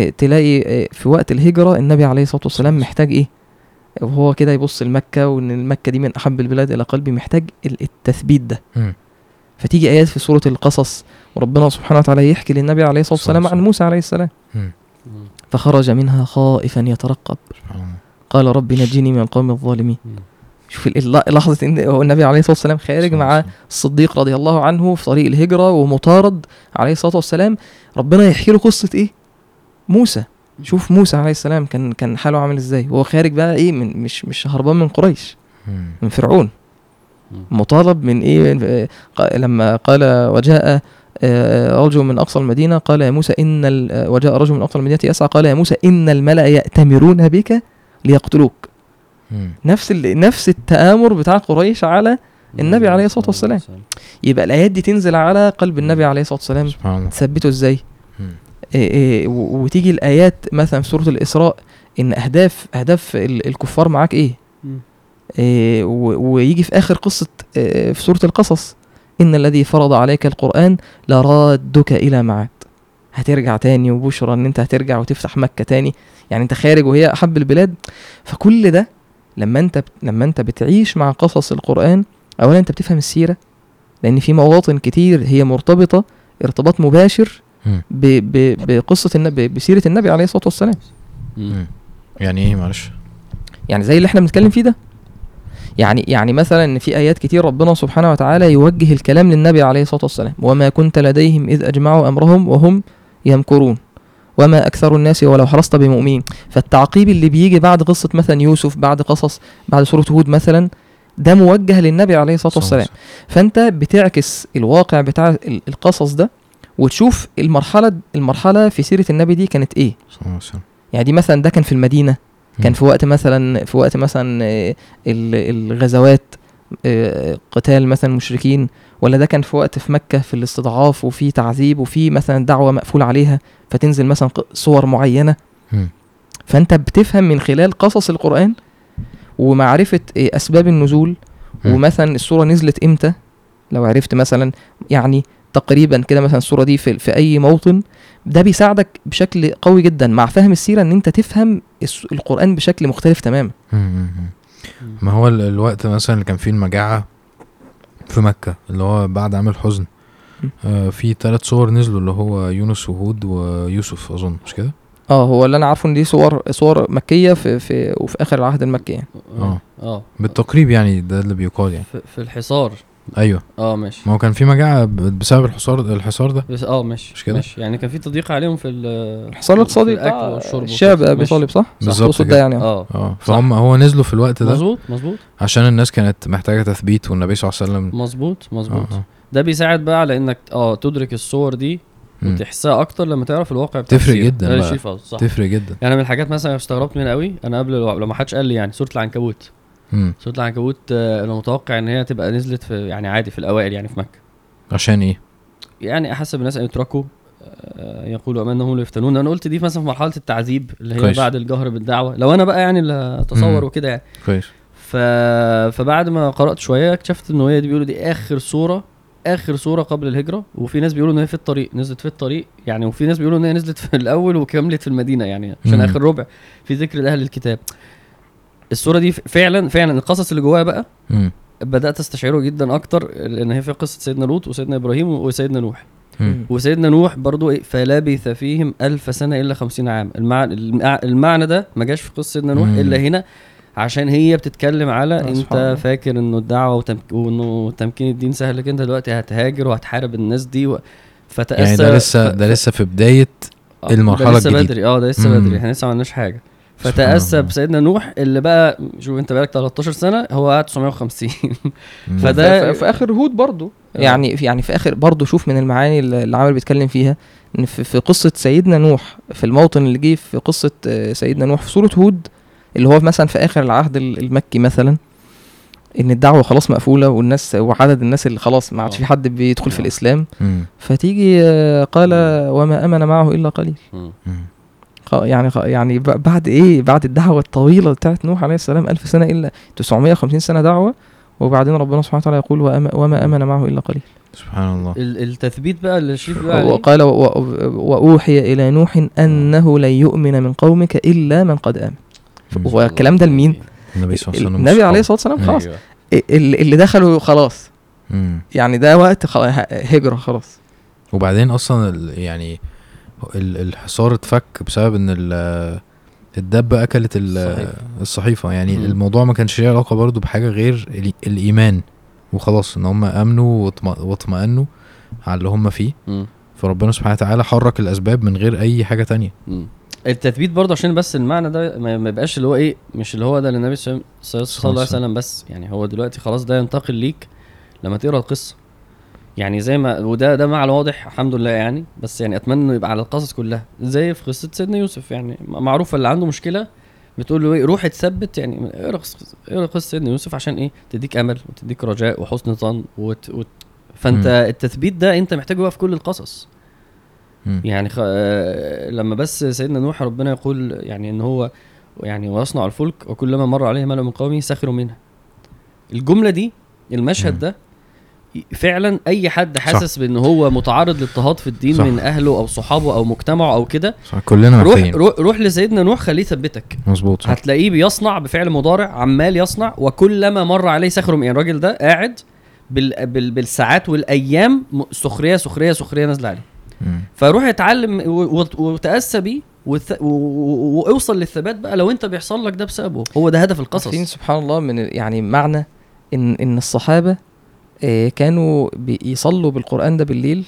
آه، تلاقي آه، في وقت الهجرة النبي عليه الصلاة والسلام محتاج إيه؟ وهو كده يبص لمكة وإن المكة دي من أحب البلاد إلى قلبي محتاج ال- التثبيت ده. مم. فتيجي آيات في سورة القصص وربنا سبحانه وتعالى يحكي للنبي عليه الصلاة والسلام عن موسى عليه السلام. فخرج منها خائفا يترقب. سبحان الله. قال رب نجني من القوم الظالمين. مم. شوف لحظة إن هو النبي عليه الصلاة والسلام خارج مع. الصديق رضي الله عنه في طريق الهجرة ومطارد عليه الصلاة والسلام ربنا يحكي له قصة إيه موسى شوف موسى عليه السلام كان كان حاله عامل إزاي وهو خارج بقى إيه من مش مش هربان من قريش. من فرعون. مطالب من إيه من- ق- لما قال وجاء آه، رجل من أقصى المدينة قال يا موسى آه، وجاء رجل من أقصى المدينة يسعى قال يا موسى إن الملأ يأتمرون بك ليقتلوك. نفس ال... نفس التآمر بتاع قريش على النبي عليه الصلاة والسلام. يبقى الآيات دي تنزل على قلب النبي عليه الصلاة والسلام. تثبته إزاي. إيه إيه وتيجي الآيات مثلا في سورة الإسراء إن أهداف أهداف ال- الكفار معاك إيه. إيه ويجي في آخر قصة إيه في سورة القصص. إن الذي فرض عليك القرآن لرادك إلى معاد هترجع تاني وبشرى إن أنت هترجع وتفتح مكة تاني. يعني أنت خارج وهي أحب البلاد. فكل ده لما انت لما انت بتعيش مع قصص القرآن اولا أنت بتفهم السيرة لأن في مواطن كتير هي مرتبطة ارتباط مباشر. ب ب بقصة النبي بسيرة النبي عليه الصلاة والسلام. يعني إيه؟ معلش. يعني زي اللي إحنا بنتكلم فيه ده. يعني يعني مثلا إن في آيات كتير ربنا سبحانه وتعالى يوجه الكلام للنبي عليه الصلاة والسلام. وما كنت لديهم اذ اجمعوا امرهم وهم يمكرون. وما أكثر الناس ولو حرصت بمؤمنين. فالتعقيب اللي بيجي بعد قصة مثلا يوسف بعد قصص بعد سورة هود مثلا ده موجه للنبي عليه الصلاة والسلام. فأنت بتعكس الواقع بتاع ال- القصص ده وتشوف المرحلة المرحلة في سيرة النبي دي كانت إيه. وسلم. يعني دي مثلا ده كان في المدينة كان. في وقت مثلا في وقت مثلا آه، ال- الغزوات آه، قتال مثلا مشركين. ولا ده كان في وقت في مكة في الاستضعاف وفي تعذيب وفي مثلا دعوة مقفول عليها فتنزل مثلا صور معينة مم. فأنت بتفهم من خلال قصص القرآن ومعرفة آه، أسباب النزول. ومثلا الصورة نزلت إمتى لو عرفت مثلا يعني تقريبا كده مثلا الصورة دي في, في أي موطن ده بيساعدك بشكل قوي جدا مع فهم السيرة إن أنت تفهم القرآن بشكل مختلف تماما. ما هو ال- الوقت مثلا اللي كان فيه المجاعة في مكة اللي هو بعد عام الحزن. آه في ثلاث صور نزلوا اللي هو يونس وهود ويوسف أظن مش كده؟ آه هو اللي أنا عارفه إن دي صور صور مكية في في وفي آخر العهد المكي يعني آه. آه بالتقريب يعني ده اللي بيقال يعني في, في الحصار أيوه آه ماشي ما هو كان في مجاعة ب- بسبب الحصار الحصار ده بس آه ماشي مش كده؟ ماشي يعني كان في تضييق عليهم في ال الحصار الاقتصادي الأكل والشرب الشعب وكده. أبي ماشي. طالب صح؟ بالظبط. ده يعني آه آه فهم هو نزلوا في الوقت ده مظبوط مظبوط عشان الناس كانت محتاجة تثبيت والنبي صلى الله عليه وسلم مظبوط مظبوط آه، آه. ده بيساعد بقى على إنك آه تدرك الصور دي. وتحسها أكتر لما تعرف الواقع بتاع تفرق. جدا اللي بقى. صح تفرق جدا يعني من الحاجات مثلا استغربت منها قوي أنا قبل لو ما حدش قال لي يعني سوره العنكبوت مم. سوره العنكبوت آه، أنا متوقع إن هي تبقى نزلت في يعني عادي في الأوائل يعني في مكة عشان إيه؟ يعني احسب الناس ان يتركوا آه، يقولوا امانهم لا يفتنون أنا قلت دي مثلا في مرحلة التعذيب اللي هي كويس. بعد الجهر بالدعوة لو أنا بقى يعني اللي اتصور. وكده يعني كويس ف... فبعد ما قرأت شوية اكتشفت ان هي دي بيقولوا دي آخر سوره آخر سوره قبل الهجرة وفي ناس بيقولوا إن هي في الطريق نزلت في الطريق يعني وفي ناس بيقولوا إن هي نزلت في الأول وكملت في المدينة يعني عشان. آخر ربع في ذكر لأهل الكتاب السوره دي فعلا فعلا القصص اللي جواها بقى مم. بدأت أستشعره جدا أكتر لأن هي في قصة سيدنا لوط وسيدنا إبراهيم وسيدنا نوح مم. وسيدنا نوح برضو إيه فلبث فيهم ألف سنة إلا خمسين عام المعنى, المع- المعنى ده ما جاش في قصة سيدنا نوح مم. إلا هنا عشان هي بتتكلم على سبحان أنت الله. فاكر إنه الدعوة وتمك... وإنه تمكين الدين سهل لك انت دلوقتي هتهاجر وهتحارب الناس دي و... فتأسى يعني ده لسه ده لسه في بداية آه، المرحلة ده لسه الجديدة. بدري آه ده لسه. بدري إحنا لسه ما عملناش حاجة سبحان فتأسى. بسيدنا نوح اللي بقى شوف انت بقالك 13 سنة هو قعد 950 <laughs> مم. <laughs> فده- في, آخر هود برضو آه. يعني في يعني في آخر برضو شوف من المعاني اللي اللي عمل بيتكلم فيها إن في, في قصة سيدنا نوح في الموطن اللي جه في قصة آه، سيدنا نوح في سوره هود اللي هو مثلا في آخر العهد ال- المكي مثلا إن الدعوة خلاص مقفولة والناس وعدد الناس اللي خلاص ما عادش آه. في حد بيدخل في آه. الإسلام. فتيجي آه، قال وما آمن معه إلا قليل يعني يعني بعد إيه؟ بعد الدعوة الطويلة بتاعت نوح عليه السلام ألف سنة إلا 950 سنة دعوة وبعدين ربنا سبحانه وتعالى يقول وأم- وما آمن معه إلا قليل. سبحان الله. ال- التثبيت بقى اللي بيقول عليه وقال و- وأوحي إلى نوح أنه لن يؤمن من قومك إلا من قد آمن. مم. هو الكلام ده لمين؟ النبي صلى الله عليه وسلم. النبي عليه. الصلاة والسلام خلاص. أيوة. اللي دخلوا خلاص. مم. يعني ده وقت هجرة خلاص. وبعدين أصلا ال- يعني الحصار اتفك بسبب إن ال- الدبة أكلت ال- الصحيفة. الصحيفة يعني مم. الموضوع ما كانش ليه علاقة برضو بحاجة غير ال- الإيمان وخلاص إن هم آمنوا واطم- واطمأنوا على اللي هم فيه مم. فربنا سبحانه وتعالى حرك الأسباب من غير أي حاجة تانية مم. التثبيت برضه عشان بس المعنى ده ما يبقاش اللي هو إيه مش اللي هو ده صلى صلى الله عليه وسلم بس يعني هو دلوقتي خلاص ده ينتقل ليك لما تقرأ القصة يعني زي ما وده ده معنى واضح الحمد لله يعني بس يعني أتمنى إنه يبقى على القصص كلها زي في قصة سيدنا يوسف يعني م- معروفة اللي عنده مشكلة بتقول له إيه روح اتثبت يعني اقرأ قص- اقرأ قصة سيدنا يوسف عشان إيه تديك أمل وتديك رجاء وحسن ظن وت... وت... فأنت مم. التثبيت ده أنت محتاجه بقى في كل القصص مم. يعني خ... آه، لما بس سيدنا نوح ربنا يقول يعني إن هو يعني ويصنع الفلك وكلما مر عليه ملأ من قومه سخروا منها الجملة دي المشهد مم. ده فعلا أي حد حاسس بإن هو متعرض لاضطهاد في الدين صح. من أهله أو صحابه أو مجتمعه أو كده صح كلنا روح محتاجين روح, روح لسيدنا نوح خليه يثبتك. مظبوط صح. هتلاقيه بيصنع بفعل مضارع عمال يصنع وكلما مر عليه من يعني الراجل ده قاعد بال... بال... بالساعات والأيام سخرية سخرية سخرية نازلة عليه. فروح اتعلم وتأسى بيه وث- و- وأوصل للثبات بقى لو أنت بيحصل لك ده بسببه. هو ده هدف القصص. سبحان الله من يعني معنى ان إن الصحابة كانوا بيصلوا بالقرآن ده بالليل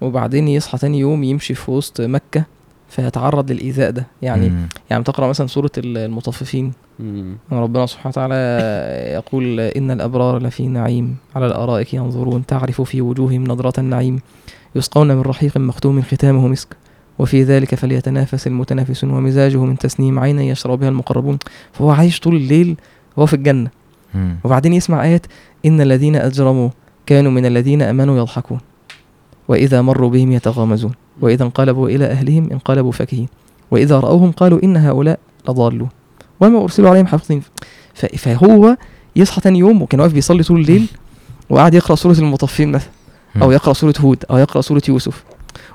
وبعدين يصحى تاني يوم يمشي في وسط مكة فيتعرض للإيذاء ده يعني مم. يعني تقرأ مثلا سورة ال- المطففين مم. ربنا سبحانه وتعالى يقول إن الأبرار لفي نعيم على الأرائك ينظرون تعرف في وجوههم نضره النعيم يسقون من رحيق مختوم ختامه مسك وفي ذلك فليتنافس المتنافسون ومزاجه من تسنيم عينا يشرب بها المقربون فهو عايش طول الليل وهو في الجنة مم. وبعدين يسمع آيات إن الذين أجرموا كانوا من الذين آمنوا يضحكون وإذا مروا بهم يتغامزون وإذا انقلبوا إلى أهلهم انقلبوا فكهين وإذا رأوهم قالوا إن هؤلاء لضالون وما أرسلوا عليهم حافظين فهو يصحى تاني يوم وكان واقف بيصلي طول الليل وقعد يقرأ سورة المطفين مثلا أو. يقرأ سورة هود أو يقرأ سورة يوسف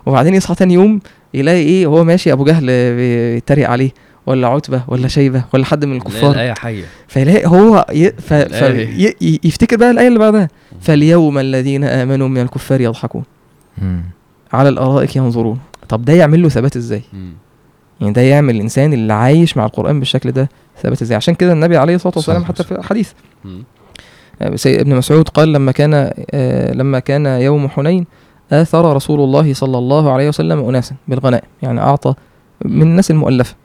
وبعدين يصحى تاني يوم يلاقي إيه وهو ماشي أبو جهل بيتريق عليه ولا عتبة ولا شيبة ولا حد من الكفار. الآية حية فيلاقي هو ي... ف... ف... ي... يفتكر بقى الآية اللي بعدها. فاليوم الذين آمنوا من الكفار يضحكون. على الأرائك ينظرون. طب ده يعمل له ثبات إزاي؟ يعني ده يعمل الإنسان اللي عايش مع القرآن بالشكل ده ثبات إزاي؟ عشان كده النبي عليه الصلاة والسلام حتى. في حديث. مم. آه، سيد ابن مسعود قال لما كان آه، لما كان يوم حنين آثر رسول الله صلى الله عليه وسلم أناسا بالغنائم يعني أعطى من الناس المؤلفة.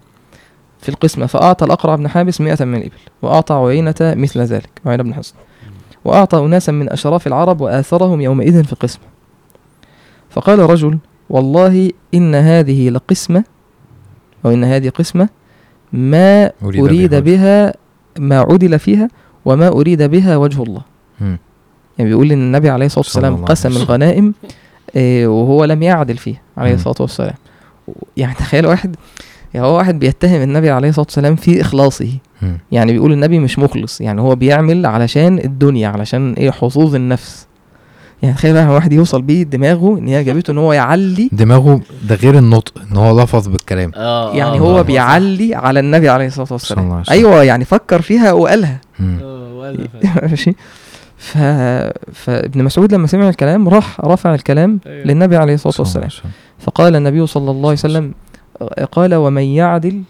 في القسمة فأعطى الأقرع بن حابس مئة من الإبل وأعطى عيينة مثل ذلك عيينة بن حصن وأعطى أناسا من أشراف العرب وآثرهم يومئذ في القسمة فقال رجل والله إن هذه لقسمة أو إن هذه قسمة ما أريد أريد بها ما عدل فيها وما أريد بها وجه الله مم. يعني بيقول إن النبي عليه الصلاة صلى والسلام قسم. الغنائم آه، وهو لم يعدل فيها عليه مم. الصلاة والسلام يعني تخيل واحد يعني هو واحد بيتهم النبي عليه الصلاة والسلام في إخلاصه مم. يعني بيقول النبي مش مخلص يعني هو بيعمل علشان الدنيا علشان إيه حظوظ النفس يعني تخيل بقى واحد يوصل بيه دماغه إن هي جابته إن هو يعلي دماغه ده غير النطق إن هو لفظ بالكلام آه يعني آه، هو آه، بيعلي على النبي عليه الصلاة والسلام. أيوه يعني فكر فيها وقالها. آه،. <laughs> ماشي ف... فابن مسعود لما سمع الكلام راح رفع الكلام أيوة. للنبي عليه الصلاة والسلام. فقال النبي صلى الله عليه وسلم قال ومن يعدل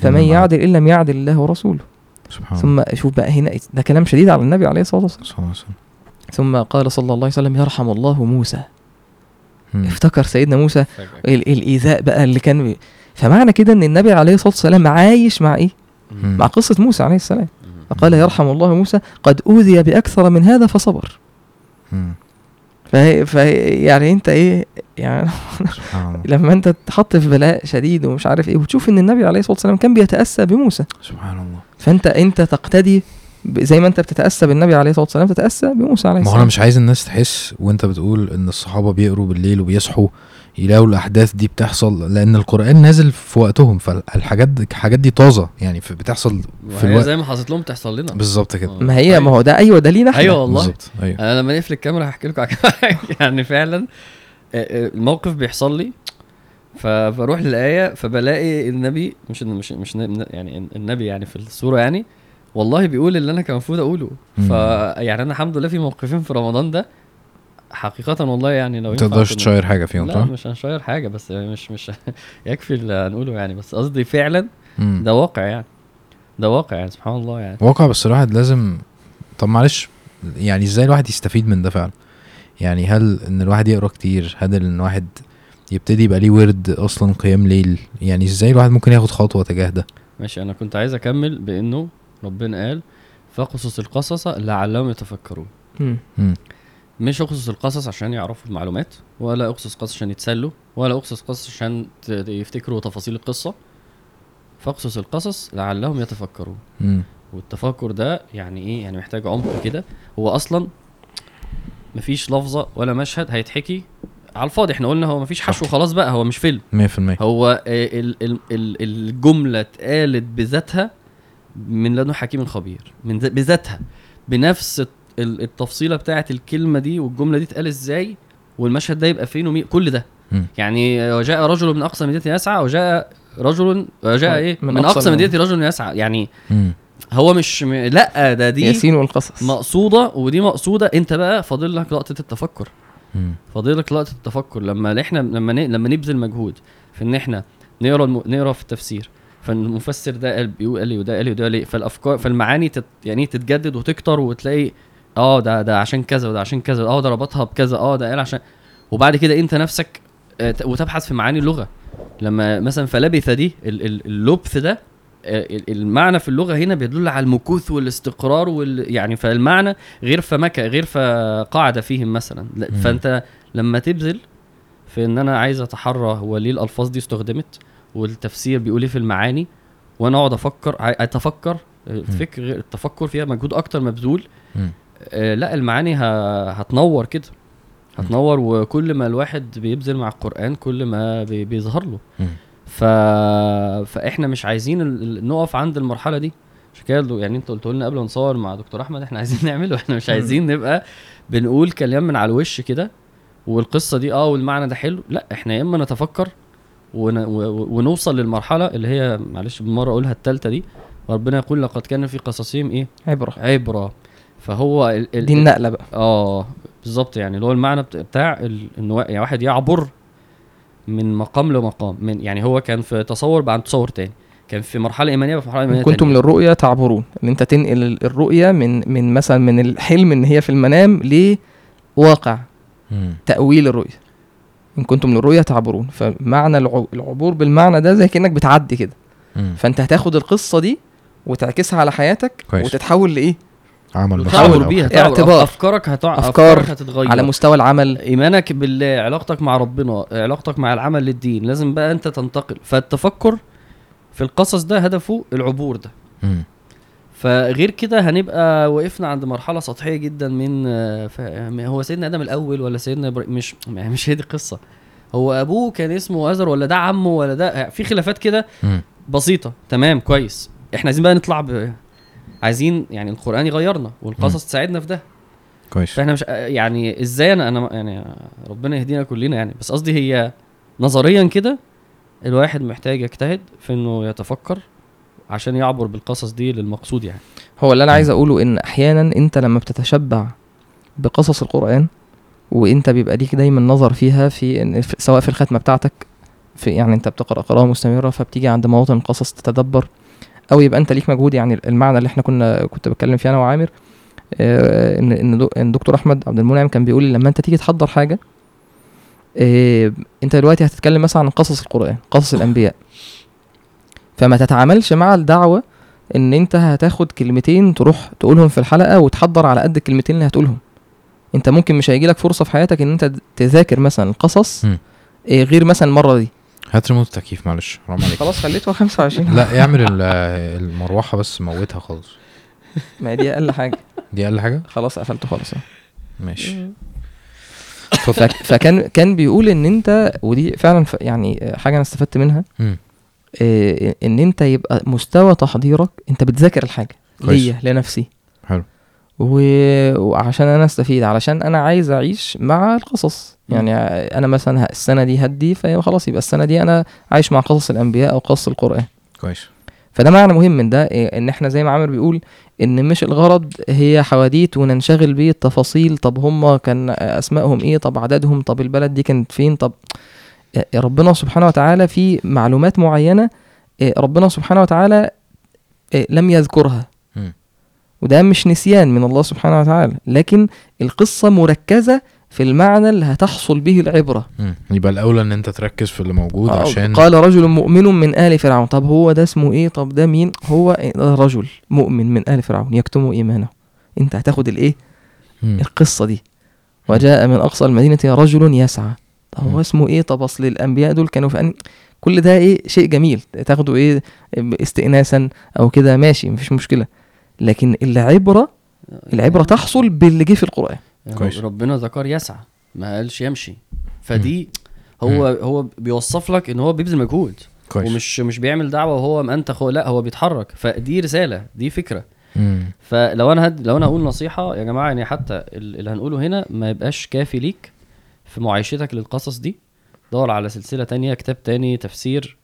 فمن. يعدل إن لم يعدل الله ورسوله سبحان الله ثم شوف بقى هنا ده كلام شديد على النبي عليه الصلاة والسلام صلى الله عليه وسلم. ثم قال صلى الله عليه وسلم يرحم الله موسى مم. افتكر سيدنا موسى فجأة. ال- الإيذاء بقى اللي كان بي- فمعنى كده إن النبي عليه الصلاة والسلام عايش مع إيه مم. مع قصة موسى عليه السلام مم. فقال يرحم الله موسى قد أوذي بأكثر من هذا فصبر مم. فهي فهي يعني انت إيه يعني <laughs> لما انت تحط في بلاء شديد ومش عارف إيه وتشوف ان النبي عليه الصلاة والسلام كان بيتأسى بموسى. سبحان الله. فانت انت تقتدي زي ما انت بتتأسى بالنبي عليه الصلاة والسلام تتأسى بموسى عليه ما هو السلام. أنا مش عايز الناس تحس وأنت بتقول إن الصحابة بيقروا بالليل وبيصحوا يلاقوا الأحداث دي بتحصل لأن القرآن نازل في وقتهم فالحاجات دي الحاجات دي طازة يعني في- بتحصل في الوقت. زي ما حصلت لهم تحصل لنا. بالظبط كده. آه. ما هي ما هو ده أيوه ده لينا إحنا. أيوه والله. بالظبط أيوه. أنا لما نقفل الكاميرا هحكي لكم. <laughs> يعني فعلا آه، آه، الموقف بيحصل لي. فبروح للآية فبلاقي النبي مش مش مش ن- يعني النبي يعني في الصورة يعني والله بيقول اللي أنا كان المفروض أقوله. فيعني أنا الحمد لله في موقفين في رمضان ده حقيقة والله يعني لو ما تقدرش تشير حاجة فيهم لا صح؟ مش هنشير حاجة بس مش مش <laughs> يكفي اللي هنقوله يعني بس قصدي فعلا مم. ده واقع يعني ده واقع يعني سبحان الله يعني واقع بس الواحد لازم طب معلش يعني إزاي الواحد يستفيد من ده فعلا يعني هل إن الواحد يقرأ كتير هل إن الواحد يبتدي يبقى ليه ورد أصلا قيام ليل يعني إزاي الواحد ممكن ياخد خطوة تجاه ده ماشي أنا كنت عايز أكمل بإنه ربنا قال فقصص القصص لعلهم يتفكرون مم. مم. مش أقصص القصص عشان يعرفوا المعلومات ولا أقصص قصص عشان يتسلوا ولا أقصص قصص عشان يفتكروا تفاصيل القصة. فأقصص القصص لعلهم يتفكرون. مم. والتفكر ده يعني إيه؟ يعني محتاج عمق كده. هو أصلا مفيش لفظة ولا مشهد هيتحكي على الفاضي. إحنا قلنا هو مفيش حشو خلاص بقى هو مش فيلم. 100% هو ال- ال- ال- الجملة اتقالت بذاتها من لدن حكيم خبير من بذاتها بنفس التفصيلة بتاعه الكلمة دي والجملة دي اتقال إزاي والمشهد ده يبقى فين ومين كل ده مم. يعني وجاء رجل من أقصى مدينة يسعى وجاء رجل وجاء إيه من من, أقصى أقصى. مدينة رجل يسعى يعني مم. هو مش م... لأ ده دي ياسين والقصص مقصودة ودي مقصودة انت بقى فاضل لك لقطة التفكر. فاضل لك لقطة التفكر لما إحنا لما ن... لما نبذل مجهود في إن إحنا نقرأ الم... نقرأ في التفسير فالمفسر ده قال بيقول قال لي وده قال لي وده قال لي فالأفكار فالمعاني تت... يعني تتجدد وتكتر وتلاقي آه ده ده عشان كذا وده عشان كذا آه ده ربطها بكذا آه ده قال عشان وبعد كده أنت نفسك آه، وتبحث في معاني اللغة لما مثلا فلبث دي ال- ال- اللبث ده آه، ال- المعنى في اللغة هنا بيدل على المكوث والاستقرار وال يعني فالمعنى غير فمكة غير فقاعدة فيهم مثلا. فأنت لما تبذل في إن أنا عايز أتحرى هو ليه الألفاظ دي استخدمت والتفسير بيقول إيه في المعاني وأنا أقعد أفكر أتفكر آه، فكر غير- التفكر فيها مجهود أكتر مبذول. آه لا المعاني هتنور كده هتنور وكل ما الواحد بيبذل مع القرآن كل ما بي- بيظهر له. ف... فإحنا مش عايزين ال- نقف عند المرحلة دي. عشان كده؟ يعني انت قلت لنا قبل ما نصور مع دكتور أحمد إحنا عايزين <laughs> نعمله. إحنا مش. عايزين نبقى بنقول كلام من على الوش كده والقصة دي آه والمعنى ده حلو. لا إحنا يا إما نتفكر ون... ونوصل للمرحلة اللي هي معلش بالمرة أقولها الثالثه دي. ربنا يقول لقد كان في قصصهم إيه؟ عبرة. عبرة. فهو ال... ال... دي النقلة بقى آه بالظبط يعني اللي هو المعنى بت- بتاع ال- انه يعني واحد يعبر من مقام لمقام من يعني هو كان في تصور بعد تصور تاني كان في مرحلة إيمانية في مرحلة إيمانية كنتم تانية. للرؤيا تعبرون إن أنت تنقل ال- الرؤيا من من مثلا من الحلم إن هي في المنام لواقع. تأويل الرؤيا إن كنتم للرؤيا تعبرون فمعنى الع- العبور بالمعنى ده زي كأنك بتعدي كده. فأنت هتاخد القصة دي وتعكسها على حياتك كويس. وتتحول لإيه عمل أو بيها. تعبر. اعتبار. أفكارك هتع... أفكار افكارك هتتغير على مستوى العمل إيمانك بالله علاقتك مع ربنا علاقتك مع العمل للدين لازم بقى أنت تنتقل فالتفكر في القصص ده هدفه العبور ده مم. فغير كده هنبقى وقفنا عند مرحلة سطحية جدا من ف- هو سيدنا آدم الأول ولا سيدنا إبراهيم مش يعني مش هي دي القصة هو أبوه كان اسمه أزر ولا ده عمه ولا ده في خلافات كده. بسيطة تمام كويس إحنا عايزين بقى نطلع ب... عايزين يعني القرآن يغيرنا والقصص تساعدنا في ده. كويس. فإحنا مش يعني إزاي أنا أنا يعني ربنا يهدينا كلنا يعني. بس قصدي هي نظريا كده الواحد محتاج يجتهد في إنه يتفكر عشان يعبر بالقصص دي للمقصود يعني. هو اللي أنا عايز أقوله إن أحيانا أنت لما بتتشبع بقصص القرآن وأنت بيبقى ليك دايما نظر فيها في سواء في الختمة بتاعتك في يعني أنت بتقرأ قراءة مستمرة فبتيجي عند مواطن القصص تتدبر. أو يبقى أنت ليك مجهود يعني المعنى اللي إحنا كنا كنت بتكلم فيه أنا وعامر آه، ان إن دكتور أحمد عبد المنعم كان بيقول لي لما أنت تيجي تحضر حاجة آه، أنت دلوقتي هتتكلم مثلا عن قصص القرآن قصص الأنبياء. فما تتعاملش مع الدعوة إن أنت هتاخد كلمتين تروح تقولهم في الحلقة وتحضر على قد الكلمتين اللي هتقولهم. أنت ممكن مش هيجيلك فرصة في حياتك إن أنت تذاكر مثلا القصص. إيه غير مثلا المرة دي. هات ريموت التكييف معلش. حرام عليك. خلاص خليته 25 لا اعمل ال- المروحة بس موتها خالص. ما هي دي أقل حاجة. دي أقل حاجة؟ خلاص قفلته خالص. ماشي. فك فكان كان بيقول إن أنت ودي فعلا يعني حاجة أنا استفدت منها. إيه إن أنت يبقى مستوى تحضيرك أنت بتذاكر الحاجة. ليا لنفسي. حلو. و... وعشان أنا أستفيد علشان أنا عايز أعيش مع القصص. يعني أنا مثلا السنة دي هدي فخلاص يبقى السنة دي أنا عايش مع قصص الأنبياء أو قصص القرآن. كويس. فده معنى مهم من ده إيه، إن إحنا زي ما عامر بيقول إن مش الغرض هي حواديت وننشغل بيه التفاصيل. طب هم كان أسمائهم إيه؟ طب عددهم؟ طب البلد دي كانت فين؟ طب يا ربنا سبحانه وتعالى في معلومات معينة إيه، ربنا سبحانه وتعالى إيه، لم يذكرها. وده مش نسيان من الله سبحانه وتعالى لكن القصة مركزة في المعنى اللي هتحصل به العبرة. مم. يبقى الأولى إن أنت تركز في اللي موجود آه، عشان قال رجل مؤمن من آل فرعون. طب هو ده اسمه إيه؟ طب ده مين؟ هو رجل مؤمن من آل فرعون يكتم إيمانه. أنت هتاخد الإيه؟ مم. القصة دي. وجاء من أقصى المدينة رجل يسعى. طب. هو اسمه إيه؟ طب أصل الأنبياء دول كانوا في أن... كل ده إيه؟ شيء جميل. تاخده إيه؟ استئناسا أو كده. ماشي مفيش مشكلة. لكن العبرة العبرة تحصل باللي جه في القرآن. يعني كويس. ربنا ذكر يسعى ما قالش يمشي. فدي هو هو بيوصف لك إن هو بيبذل مجهود. كويس. ومش مش بيعمل دعوة وهو مأنتخ لا هو بيتحرك. فدي رسالة دي فكرة. مم. فلو أنا هد... لو أنا أقول نصيحة يا جماعة يعني حتى ال- اللي هنقوله هنا ما يبقاش كافي ليك في معايشتك للقصص دي. دور على سلسلة تانية كتاب تاني تفسير.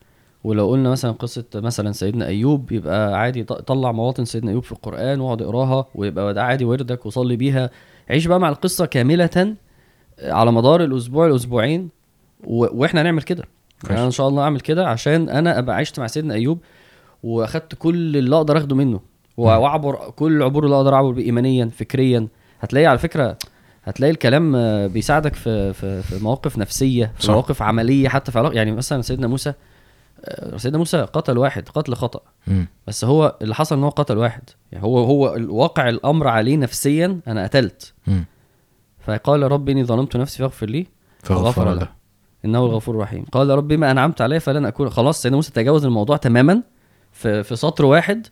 ولو قلنا مثلا قصة مثلا سيدنا أيوب يبقى عادي طلع مواطن سيدنا أيوب في القرآن واقعد اقراها ويبقى ده عادي وردك وصلي بيها. عيش بقى مع القصة كاملة على مدار الأسبوع الأسبوعين و... وإحنا هنعمل كده. يعني أنا إن شاء الله أعمل كده عشان أنا أبقى عشت مع سيدنا أيوب وأخدت كل اللي أقدر أخده منه. وأعبر كل العبور اللي أقدر أعبر بيه ايمانيا فكريا. هتلاقي على فكرة هتلاقي الكلام بيساعدك في في في مواقف نفسية في صح. مواقف عملية حتى في علاقة يعني مثلا سيدنا موسى سيدنا موسى قتل واحد قتل خطأ. بس هو اللي حصل إن هو قتل واحد. يعني هو هو الواقع الأمر عليه نفسيا أنا قتلت. فقال رب إني ظلمت نفسي فاغفر لي. فغفر له. إنه الغفور الرحيم. قال رب بما أنعمت علي فلن أكون. خلاص سيدنا موسى تجاوز الموضوع تماما. في في سطر واحد.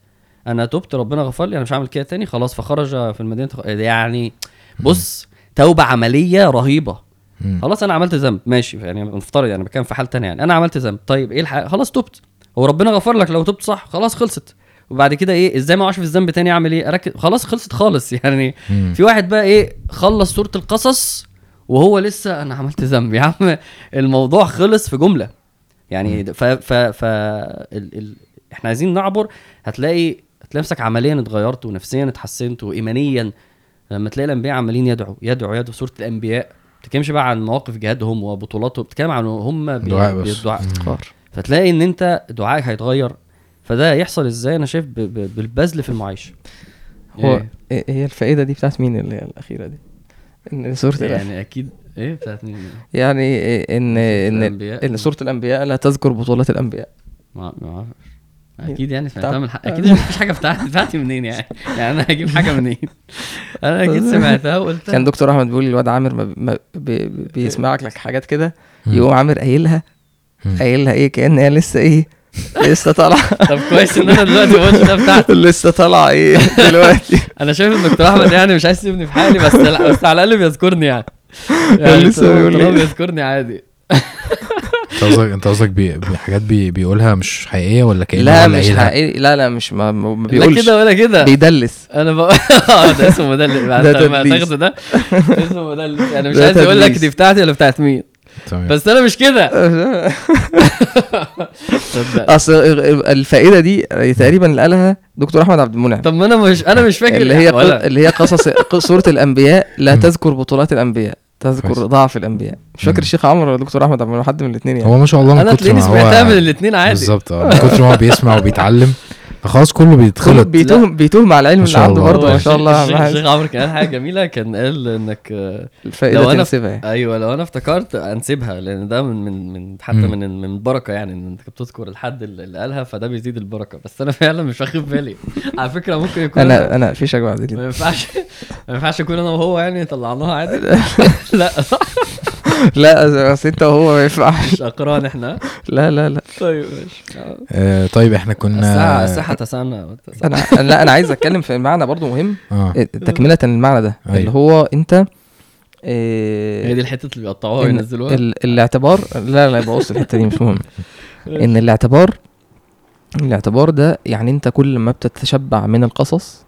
أنا تبت ربنا غفر لي. أنا مش هعمل كده تاني. خلاص فخرج في المدينة. يعني بص توبة عملية رهيبة. مم. خلاص أنا عملت ذنب. ماشي. يعني نفترض يعني بتكلم في حال تانية يعني. أنا عملت ذنب. طيب إيه الحق؟ خلاص تبت. هو ربنا غفر لك. لو تبت صح خلاص خلصت. وبعد كده إيه؟ إزاي ما اقعش في الذنب تاني؟ اعمل إيه؟ اركز. خلاص خلصت خالص. <laughs> يعني مم. في واحد بقى إيه؟ خلص سورة القصص وهو لسه أنا عملت ذنب. <laughs> يا عم الموضوع خلص في جملة. يعني ف ف ف ال ال إحنا عايزين نعبر. هتلاقي هتلاقي نفسك عمليا اتغيرت ونفسيا اتحسنت وايمانيا. لما تلاقي الأنبياء عمالين يدعوا يدعوا يدعوا سورة الأنبياء. بتتكلمش بقى عن مواقف جهادهم وبطولاتهم بتتكلم عن هم بي- دعاء بس بالدعاء. فتلاقي إن أنت دعائك هيتغير فده يحصل إزاي أنا شايف ب- ب- بالبذل في المعيشه هو إيه؟ إيه هي الفائدة دي بتاعت مين اللي هي الأخيرة دي؟ سورة الأنبياء يعني أكيد إيه بتاعت مين يعني إيه ان إن الأنبياء. إن سوره الأنبياء لا تذكر بطولات الأنبياء ما ما. أكيد يعني سمعتها من حق. أكيد مفيش حاجة بتاعتي بتاعتي منين يعني؟ <laughs> يعني أنا هجيب حاجة منين؟ أنا أكيد <laughs> سمعتها وقلتها. كان دكتور أحمد بيقول الواد عامر ما ما بي بي- بيسمعك لك حاجات كده. يقوم عامر قايلها. قايلها إيه؟ كأن هي لسه إيه؟ لسه طالعة. <laughs> طب كويس إن أنا دلوقتي قلتش ده بتاعتي. لسه طالعة إيه دلوقتي؟ أنا شايف إن الدكتور أحمد يعني مش عايز يسيبني في حالي بس لا بس على الأقل بيذكرني يعني. يعني لسه بيقول إيه؟ بيذكرني عادي. انت قصدك انت قصدك بي... بي-. بيقولها مش حقيقية ولا كأنه لا مش قايلها؟ حقيقي لا لا مش ما, ما ما لا بيقولش كده ولا كده بيدلس أنا بقى <laughs> آه ده اسمه مدلس <laughs> ده ده. تاخده اسمه مدلس يعني مش عايز أقول لك. دي بتاعتي ولا بتاعت مين تمام بس أنا مش كده. <laughs> أصل الفائدة دي تقريبا اللي قالها دكتور أحمد عبد المنعم طب ما أنا مش أنا مش فاكر اللي هي اللي هي قصص سوره الأنبياء لا. تذكر بطولات الأنبياء تذكر. ضعف الأنبياء مش فاكر. الشيخ عمرو ولا دكتور أحمد عبد حد من الاثنين يعني هو ما شاء الله من أنا كتر تلاقيني ما سمعتها من هو الاثنين عادي بالظبط أه من كتر ما هو بيسمع وبيتعلم فخلاص كله بيتخلط. بيتوهم بيتوهم على العلم اللي عنده. برضه ما شاء الله. الشيخ عمرو كان قال حاجة جميلة كان قال إنك الفائدة لو أنا- تنسبها. يعني. أيوه لو أنا افتكرت أنسبها لأن ده من من من حتى. من من البركة يعني إن أنت بتذكر الحد اللي قالها فده بيزيد البركة. بس أنا <laughs> فعلا مش واخد بالي. على فكرة ممكن يكون أنا أنا في شك بعد ما ينفعش ما ينفعش أكون أنا وهو يعني طلعناها عادي. <laughs> لا. <laughs> لا بس انت وهو ما ينفعش. مش أقران إحنا؟ لا لا لا. طيب ماشي. آه. آه طيب إحنا كنا الساعة الساعة تسعنا. أنا لا أنا عايز أتكلم في معنى برضه مهم. آه. تكملة المعنى ده. أيوة. اللي هو أنت آه، هي دي الحتة اللي بيقطعوها وينزلوها؟ ال- الاعتبار لا لا يبقى بص الحتة دي مش مهم. إن الاعتبار الاعتبار ده يعني أنت كل ما بتتشبع من القصص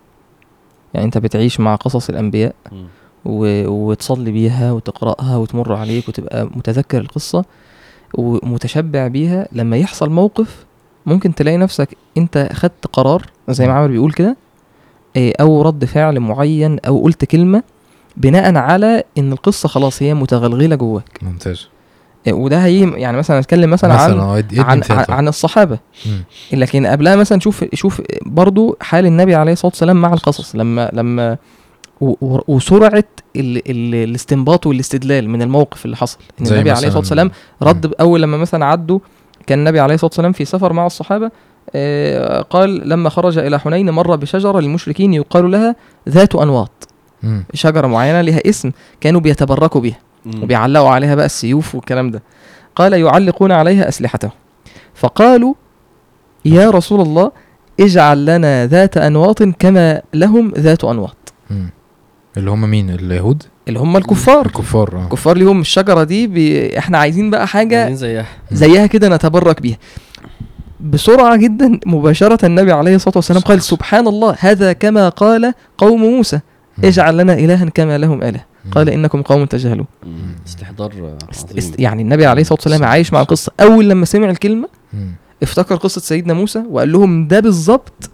يعني أنت بتعيش مع قصص الأنبياء. وتصلي بيها وتقرأها وتمر عليك وتبقى متذكر القصة ومتشبع بيها. لما يحصل موقف ممكن تلاقي نفسك انت خدت قرار زي ما عمر بيقول كده إيه، أو رد فعل معين أو قلت كلمة بناء على إن القصة خلاص هي متغلغلة جواك. ممتاز. إيه، وده هي يعني مثلا نتكلم مثلا, عن مثلا ادي عن, مثال عن, طيب. عن الصحابة. لكن قبلها مثلا شوف شوف برضو حال النبي عليه الصلاة والسلام مع القصص. لما لما وسرعة ال ال الاستنباط والاستدلال من الموقف اللي حصل إن النبي عليه الصلاة والسلام رد أول لما مثلا عدوا كان النبي عليه الصلاة والسلام في سفر مع الصحابة آه، قال لما خرج إلى حنين مر بشجرة للمشركين يقال لها ذات أنواط مم. شجرة معينة لها اسم كانوا بيتبركوا بها. وبيعلقوا عليها بقى السيوف والكلام ده قال يعلقون عليها أسلحتهم فقالوا يا رسول الله اجعل لنا ذات أنواط كما لهم ذات أنواط مم. اللي هم مين؟ اليهود؟ اللي هم الكفار. الكفار آه. الكفار ليهم الشجرة دي بي... إحنا عايزين بقى حاجة عايزين زيها. زيها كده نتبرك بيها. بسرعة جدا مباشرة النبي عليه الصلاة والسلام قال سبحان الله هذا كما قال قوم موسى. اجعل لنا إلها كما لهم مم. قال إنكم قوم تجهلون. استحضار است... است... يعني النبي عليه الصلاة والسلام عايش مع الله القصة. أول لما سمع الكلمة مم. افتكر قصة سيدنا موسى وقال لهم ده بالظبط.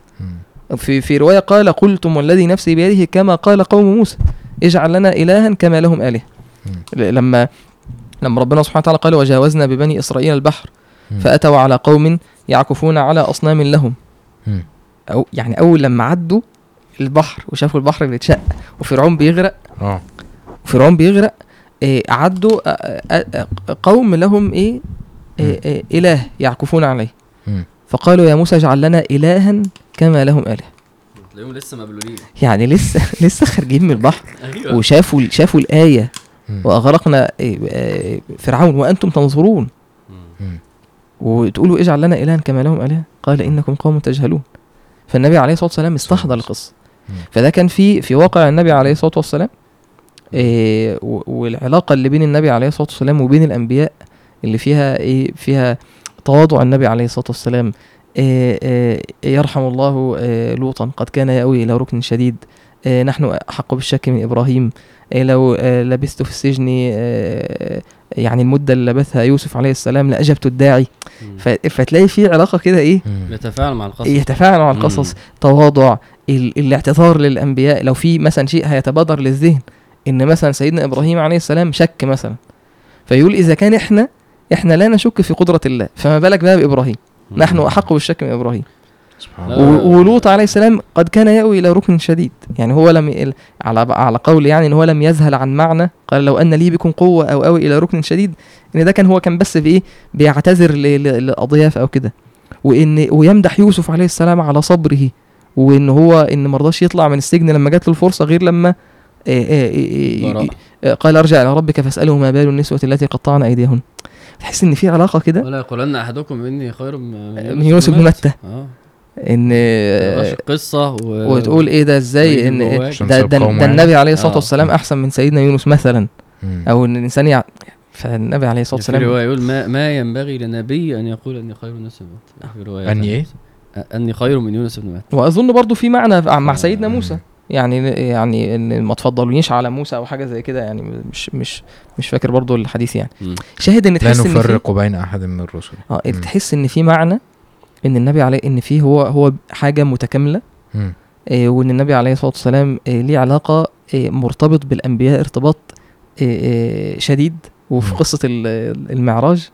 في في رواية قال قلتم والذي نفسي بيده كما قال قوم موسى. اجعل لنا إلها كما لهم آلهة لما لما ربنا سبحانه وتعالى قال وجاوزنا ببني إسرائيل البحر. فأتوا على قوم يعكفون على أصنام لهم. أو يعني أول لما عدوا البحر وشافوا البحر بيتشق وفرعون بيغرق. آه. وفرعون بيغرق إيه عدوا آه، آه، آه، قوم لهم إيه, إيه, إيه إله يعكفون عليه. فقالوا يا موسى اجعل لنا إلها كما لهم آلهة. تلاقيهم لسه مبلولين. يعني لسه <laughs> لسه خارجين من البحر. أيوه. وشافوا شافوا الآية. وأغرقنا إيه، آه، فرعون. وأنتم تنظرون. وتقولوا اجعل لنا إلها كما لهم آلهة. قال إنكم قوم تجهلون. فالنبي عليه الصلاة والسلام استحضر القصة. فده كان في في واقع النبي عليه الصلاة والسلام. إيه والعلاقة اللي بين النبي عليه الصلاة والسلام وبين الأنبياء اللي فيها إيه فيها تواضع النبي عليه الصلاة والسلام. يرحم الله إيه لوطا. قد كان يأوي إلى ركن شديد. نحن أحق بالشك من إبراهيم. إيه لو لبثت في السجن يعني المدة اللي لبثها يوسف عليه السلام لأجبت الداعي. فتلاقي في علاقة كده إيه؟ مم. بيتفاعل مع القصص. يتفاعل مع القصص. تواضع ال- الاعتذار للأنبياء. لو في مثلا شيء هيتبادر للذهن إن مثلا سيدنا إبراهيم عليه السلام شك مثلا. فيقول إذا كان إحنا إحنا لا نشك في قدرة الله. فما بالك بقى بإبراهيم؟ مم. نحن أحق بالشك من و- ولوط عليه السلام قد كان يأوي إلى ركن شديد. يعني هو لم ي- على على قول يعني إن هو لم يذهل عن معنى. قال لو أن لي بكم قوة أو أوي إلى ركن شديد إن ده كان هو كان بس بإيه؟ بيعتذر ل- ل- للأضياف أو كده. وإن ويمدح يوسف عليه السلام على صبره وإن هو إن ما رضاش يطلع من السجن لما جات له الفرصة غير لما آه، براء. آه، قال أرجع إلى ربك فاسأله ما بال النسوة التي قطعن أيديهن. تحس إن في علاقة كده ولا يقولن أحدكم إني خير من من يونس بن متى آه إن تبقاش آه، القصة و... وتقول إيه ده إزاي ويجي إن. ده, ده, ده. النبي عليه الصلاة آه. والسلام أحسن من سيدنا يونس مثلا مم. أو إن الإنسان يع... فالنبي عليه الصلاة في والسلام رواية يقول ما ما ينبغي لنبي أن يقول أني خير من يونس بن متى في رواية أني إيه؟ أني خير من يونس بن متى وأظن برضو في معنى مع آه. سيدنا موسى يعني يعني ان ما تفضلونيش على موسى أو حاجة زي كده يعني مش مش مش فاكر برضو الحديث يعني مم. شاهد إن لا تحس إن في نفرق بين أحد من الرسل آه مم. تحس إن في معنى إن النبي عليه إن فيه هو هو حاجة متكاملة. آه، وإن النبي عليه الصلاة والسلام آه، ليه علاقة آه، مرتبط بالأنبياء ارتباط آه، آه، شديد وفي مم. قصة ال- المعراج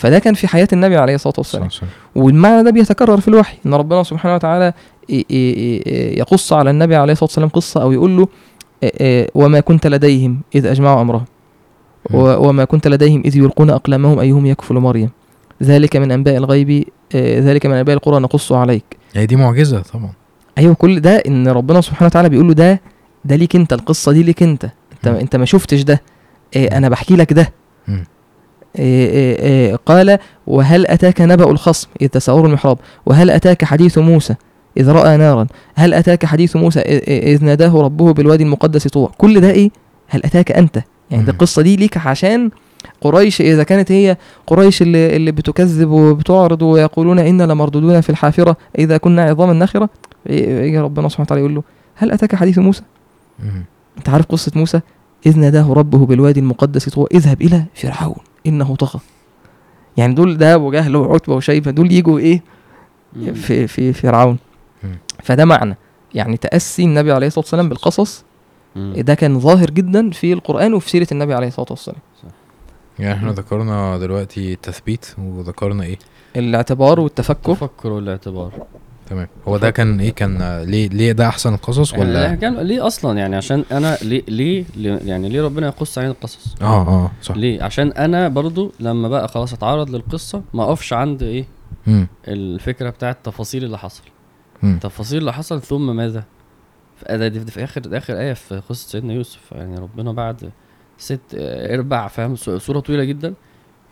فده كان في حياة النبي عليه الصلاة والسلام. والمعنى ده بيتكرر في الوحي إن ربنا سبحانه وتعالى يقص على النبي عليه الصلاة والسلام قصة أو يقول له آه، آه، وما كنت لديهم إذ أجمعوا أمرهم. وما كنت لديهم إذ يلقون أقلامهم أيهم يكفل مريم. ذلك من أنباء الغيب آه، ذلك من أنباء القرى نقصه عليك. هي دي معجزة طبعا. أيوه كل ده إن ربنا سبحانه وتعالى بيقول له ده ده ليك أنت القصة دي ليك أنت. أنت. أنت ما شفتش ده. أنا بحكي لك ده. قال وهل أتاك نبأ الخصم؟ إذ تسعور المحراب. وهل أتاك حديث موسى؟ إذ رأى نارا. هل أتاك حديث موسى؟ إذ- ناداه ربه بالوادي المقدس طوى كل ده إيه؟ هل أتاك أنت؟ يعني دي مم. القصة دي ليك عشان قريش إذا كانت هي قريش اللي, اللي بتكذب وبتعرض ويقولون إنا لمردودون في الحافرة إذا كنا عظاما نخرة. يجي ربنا سبحانه وتعالى يقول له هل أتاك حديث موسى. أنت عارف قصة موسى؟ إذ ناداه ربه بالوادي المقدس طوى اذهب إلى فرعون إنه طغى. يعني دول ده ابو جهل وعتبة وشيبه دول يجوا مم. في في فرعون. فده معنى. يعني تأسي النبي عليه الصلاة والسلام بالقصص. ده كان ظاهر جدا في القرآن وفي سيرة النبي عليه الصلاة والسلام. يعني إحنا ذكرنا دلوقتي التثبيت وذكرنا إيه؟ الاعتبار والتفكر. التفكر والاعتبار. تمام. هو ده كان إيه؟ كان آه، ليه ليه ده أحسن القصص يعني ولا كان ليه أصلا يعني عشان أنا ليه ليه يعني ليه ربنا يقص علينا القصص؟ آه آه صح. ليه؟ عشان أنا برضو لما بقى خلاص أتعرض للقصة ما أقفش عند إيه؟ مم. الفكرة بتاعت التفاصيل اللي حصل. مم. التفاصيل اللي حصل ثم ماذا؟ في دي في اخر آخر آية في قصة سيدنا يوسف. يعني ربنا بعد ست آه، إربع فاهم؟ سورة طويلة جدا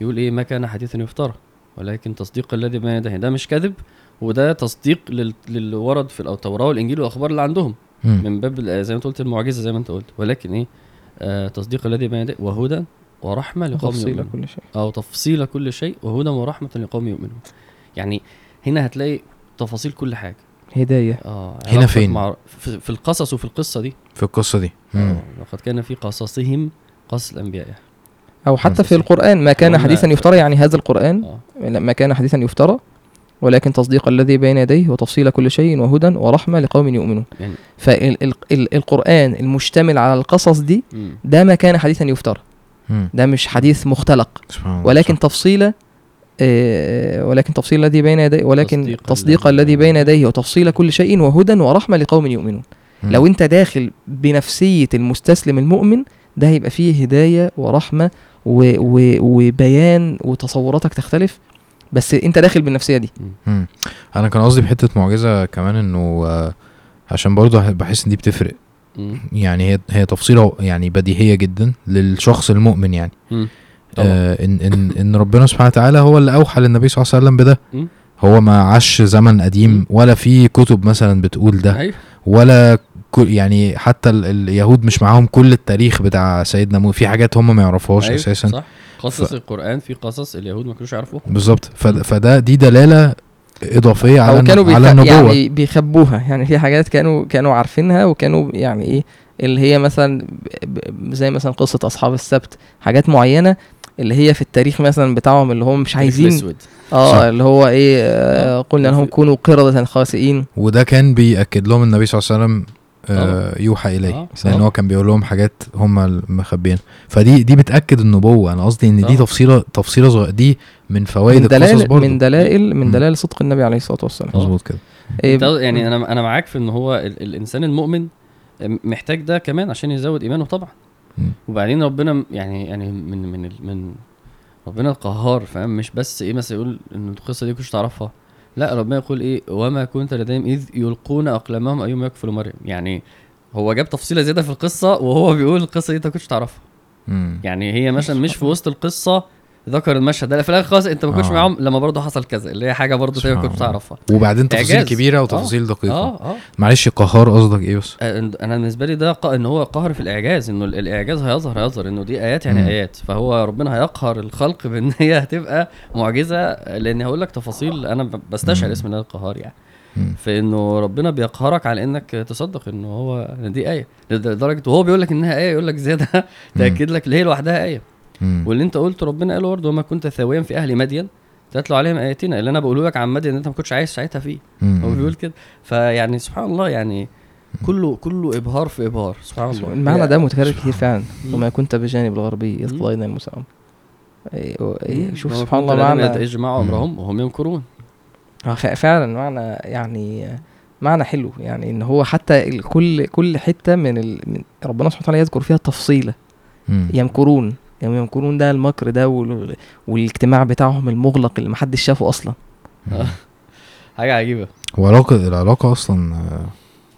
يقول إيه؟ ما كان حديثا يفترى ولكن تصديق الذي بين يديه. ده مش كذب وده تصديق لل- للي ورد في التوراه والإنجيل والأخبار اللي عندهم. مم. من باب زي ما انت قلت المعجزة زي ما انت قلت. ولكن إيه؟ آه تصديق الذي بين يديه وهدى ورحمة لقوم تفصيل يؤمنون. كل شيء. أو تفصيل كل شيء وهدى ورحمة لقوم يؤمنون. يعني هنا هتلاقي تفاصيل كل حاجة. هداية. آه هنا علاقتك فين؟ مع في, في القصص وفي القصة دي. في القصة دي. آه، لقد كان في قصصهم قصص الأنبياء. أو حتى في تفصيل. القرآن ما كان حديثا يفترى يعني هذا القرآن آه. ما كان حديثا يفترى ولكن تصديق الذي بين يديه وتفصيل كل شيء وهدى ورحمة لقوم يؤمنون يعني فالقران المشتمل على القصص دي. ده ما كان حديثا يفترى. ده مش حديث مختلق سبحان الله ولكن. تفصيل آه، ولكن تفصيل الذي بين يديه ولكن تصديق تصديق الذي بين يديه وتفصيل كل شيء وهدى ورحمة لقوم يؤمنون مم. لو انت داخل بنفسية المستسلم المؤمن ده هيبقى فيه هداية ورحمة و و وبيان وتصوراتك تختلف بس انت داخل بالنفسية دي مم. أنا كان قصدي بحتة معجزة كمان انه آه، عشان برضه بحس ان دي بتفرق مم. يعني هي هي تفصيلة يعني بديهية جدا للشخص المؤمن يعني مم. آه إن إن إن ربنا سبحانه وتعالى هو اللي أوحى للنبي صلى الله عليه وسلم بده. هو ما عاش زمن. قديم ولا في كتب مثلا بتقول ده أيوه ولا كل يعني حتى ال- اليهود مش معاهم كل التاريخ بتاع سيدنا موسى في حاجات هم ما يعرفوهاش أيوة، أساسا. صح. قصص القرآن في قصص اليهود ما كانوش يعرفوها. بالظبط. فد- فده دي دلالة إضافية على أو كانوا الن- على بيخ... النبوة. يعني بيخبوها. يعني في حاجات كانوا كانوا عارفينها وكانوا يعني إيه اللي هي مثلا. زي مثلا قصة أصحاب السبت. حاجات معينة اللي هي في التاريخ مثلا بتاعهم اللي هم مش عايزين. الأسود. صح. آه اللي هو إيه آه قلنا لهم كونوا قردة خاسئين. وده كان بيأكد لهم النبي صلى الله عليه وسلم آه يوحى إليه آه، لأن. هو كان بيقول لهم حاجات هم مخبيين. فدي دي بتأكد النبوة. أنا قصدي إن دي طبعا. تفصيلة تفصيلة صغيرة. دي من فوائد من القصص دلائل من دلائل من. دلائل صدق النبي عليه الصلاة والسلام. مظبوط كده. إيه يعني أنا أنا معاك في إن هو ال- الإنسان المؤمن محتاج ده كمان عشان يزود إيمانه طبعا. وبعدين ربنا يعني يعني من من من ربنا القهار فاهم؟ مش بس إيه مثلا يقول إن القصة دي كنتش تعرفها. لا ربنا يقول إيه؟ وما كنت لديهم اذ يلقون اقلامهم ايهم يكفل مريم. يعني هو جاب تفصيلة زيادة في القصة وهو بيقول القصة دي أنت كنتش تعرفها. يعني هي مثلا مش في وسط القصة ذكر المشهد ده في الآخر خلاص أنت ما كنتش آه. معاهم لما برضه حصل كذا اللي هي حاجة برضه ما كنتش. تعرفها وبعدين تفاصيل إعجاز. كبيرة وتفاصيل دقيقة آه آه معلش قهار قصدك إيه بس أنا بالنسبة لي ده. إن هو قهر في الإعجاز إنه ال- الإعجاز هيظهر هيظهر إنه دي آيات يعني مم. آيات فهو ربنا هيقهر الخلق بإن <laughs> هي هتبقى معجزة لأن هقول لك تفاصيل أنا بستشعر. اسم الله القهار يعني مم. في إنه ربنا بيقهرك على إنك تصدق إنه هو دي آية لدرجة وهو بيقول لك إنها آية يقول لك زيادة تأكد لك اللي هي لوحدها آية مم. واللي انت قلته ربنا قاله برضه وما كنت ثاويا في أهل مدين تتلو عليهم آياتنا اللي أنا بقوله لك عن مدين أنت ما كنتش عايز ساعتها فيه مم. هو بيقول كده فيعني سبحان الله يعني كله كله إبهار في إبهار سبحان الله المعنى ده متكرر كتير فعلا. وما كنت بجانب الغربي مم. قضينا الموسى أمر. إيه، إيه، شوف سبحان الله معنى يجمعوا مم. أمرهم وهم يمكرون آه، فعلا معنى يعني معنى حلو يعني إن هو حتى كل كل حتة من, ال... من ربنا سبحانه وتعالى يذكر فيها تفصيلة. يمكرون يعني يمكرون ده المكر ده وال... والاجتماع بتاعهم المغلق اللي محدش شافه أصلا. <laughs> حاجة عجيبة. وعلاقة العلاقة أصلا آه،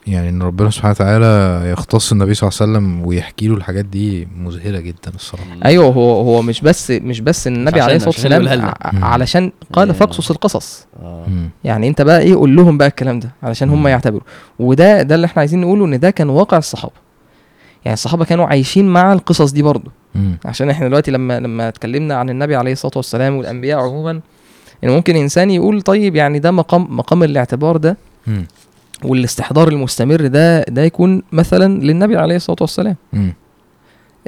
يعني إن ربنا سبحانه وتعالى يختص النبي صلى الله عليه وسلم ويحكي له الحاجات دي مذهلة جدا الصراحة. أيوه هو هو مش بس مش بس ان النبي عليه الصلاة والسلام. علشان قال فاقصص القصص. مم. يعني أنت بقى إيه قول لهم بقى الكلام ده علشان هم. يعتبروا وده ده اللي إحنا عايزين نقوله إن ده كان واقع الصحابه يعني الصحابة كانوا عايشين مع القصص دي برضه. مم. عشان إحنا دلوقتي لما لما اتكلمنا عن النبي عليه الصلاة والسلام والأنبياء عموما ان ممكن إنسان يقول طيب يعني ده مقام مقام الاعتبار ده مم. والاستحضار المستمر ده ده يكون مثلا للنبي عليه الصلاة والسلام مم.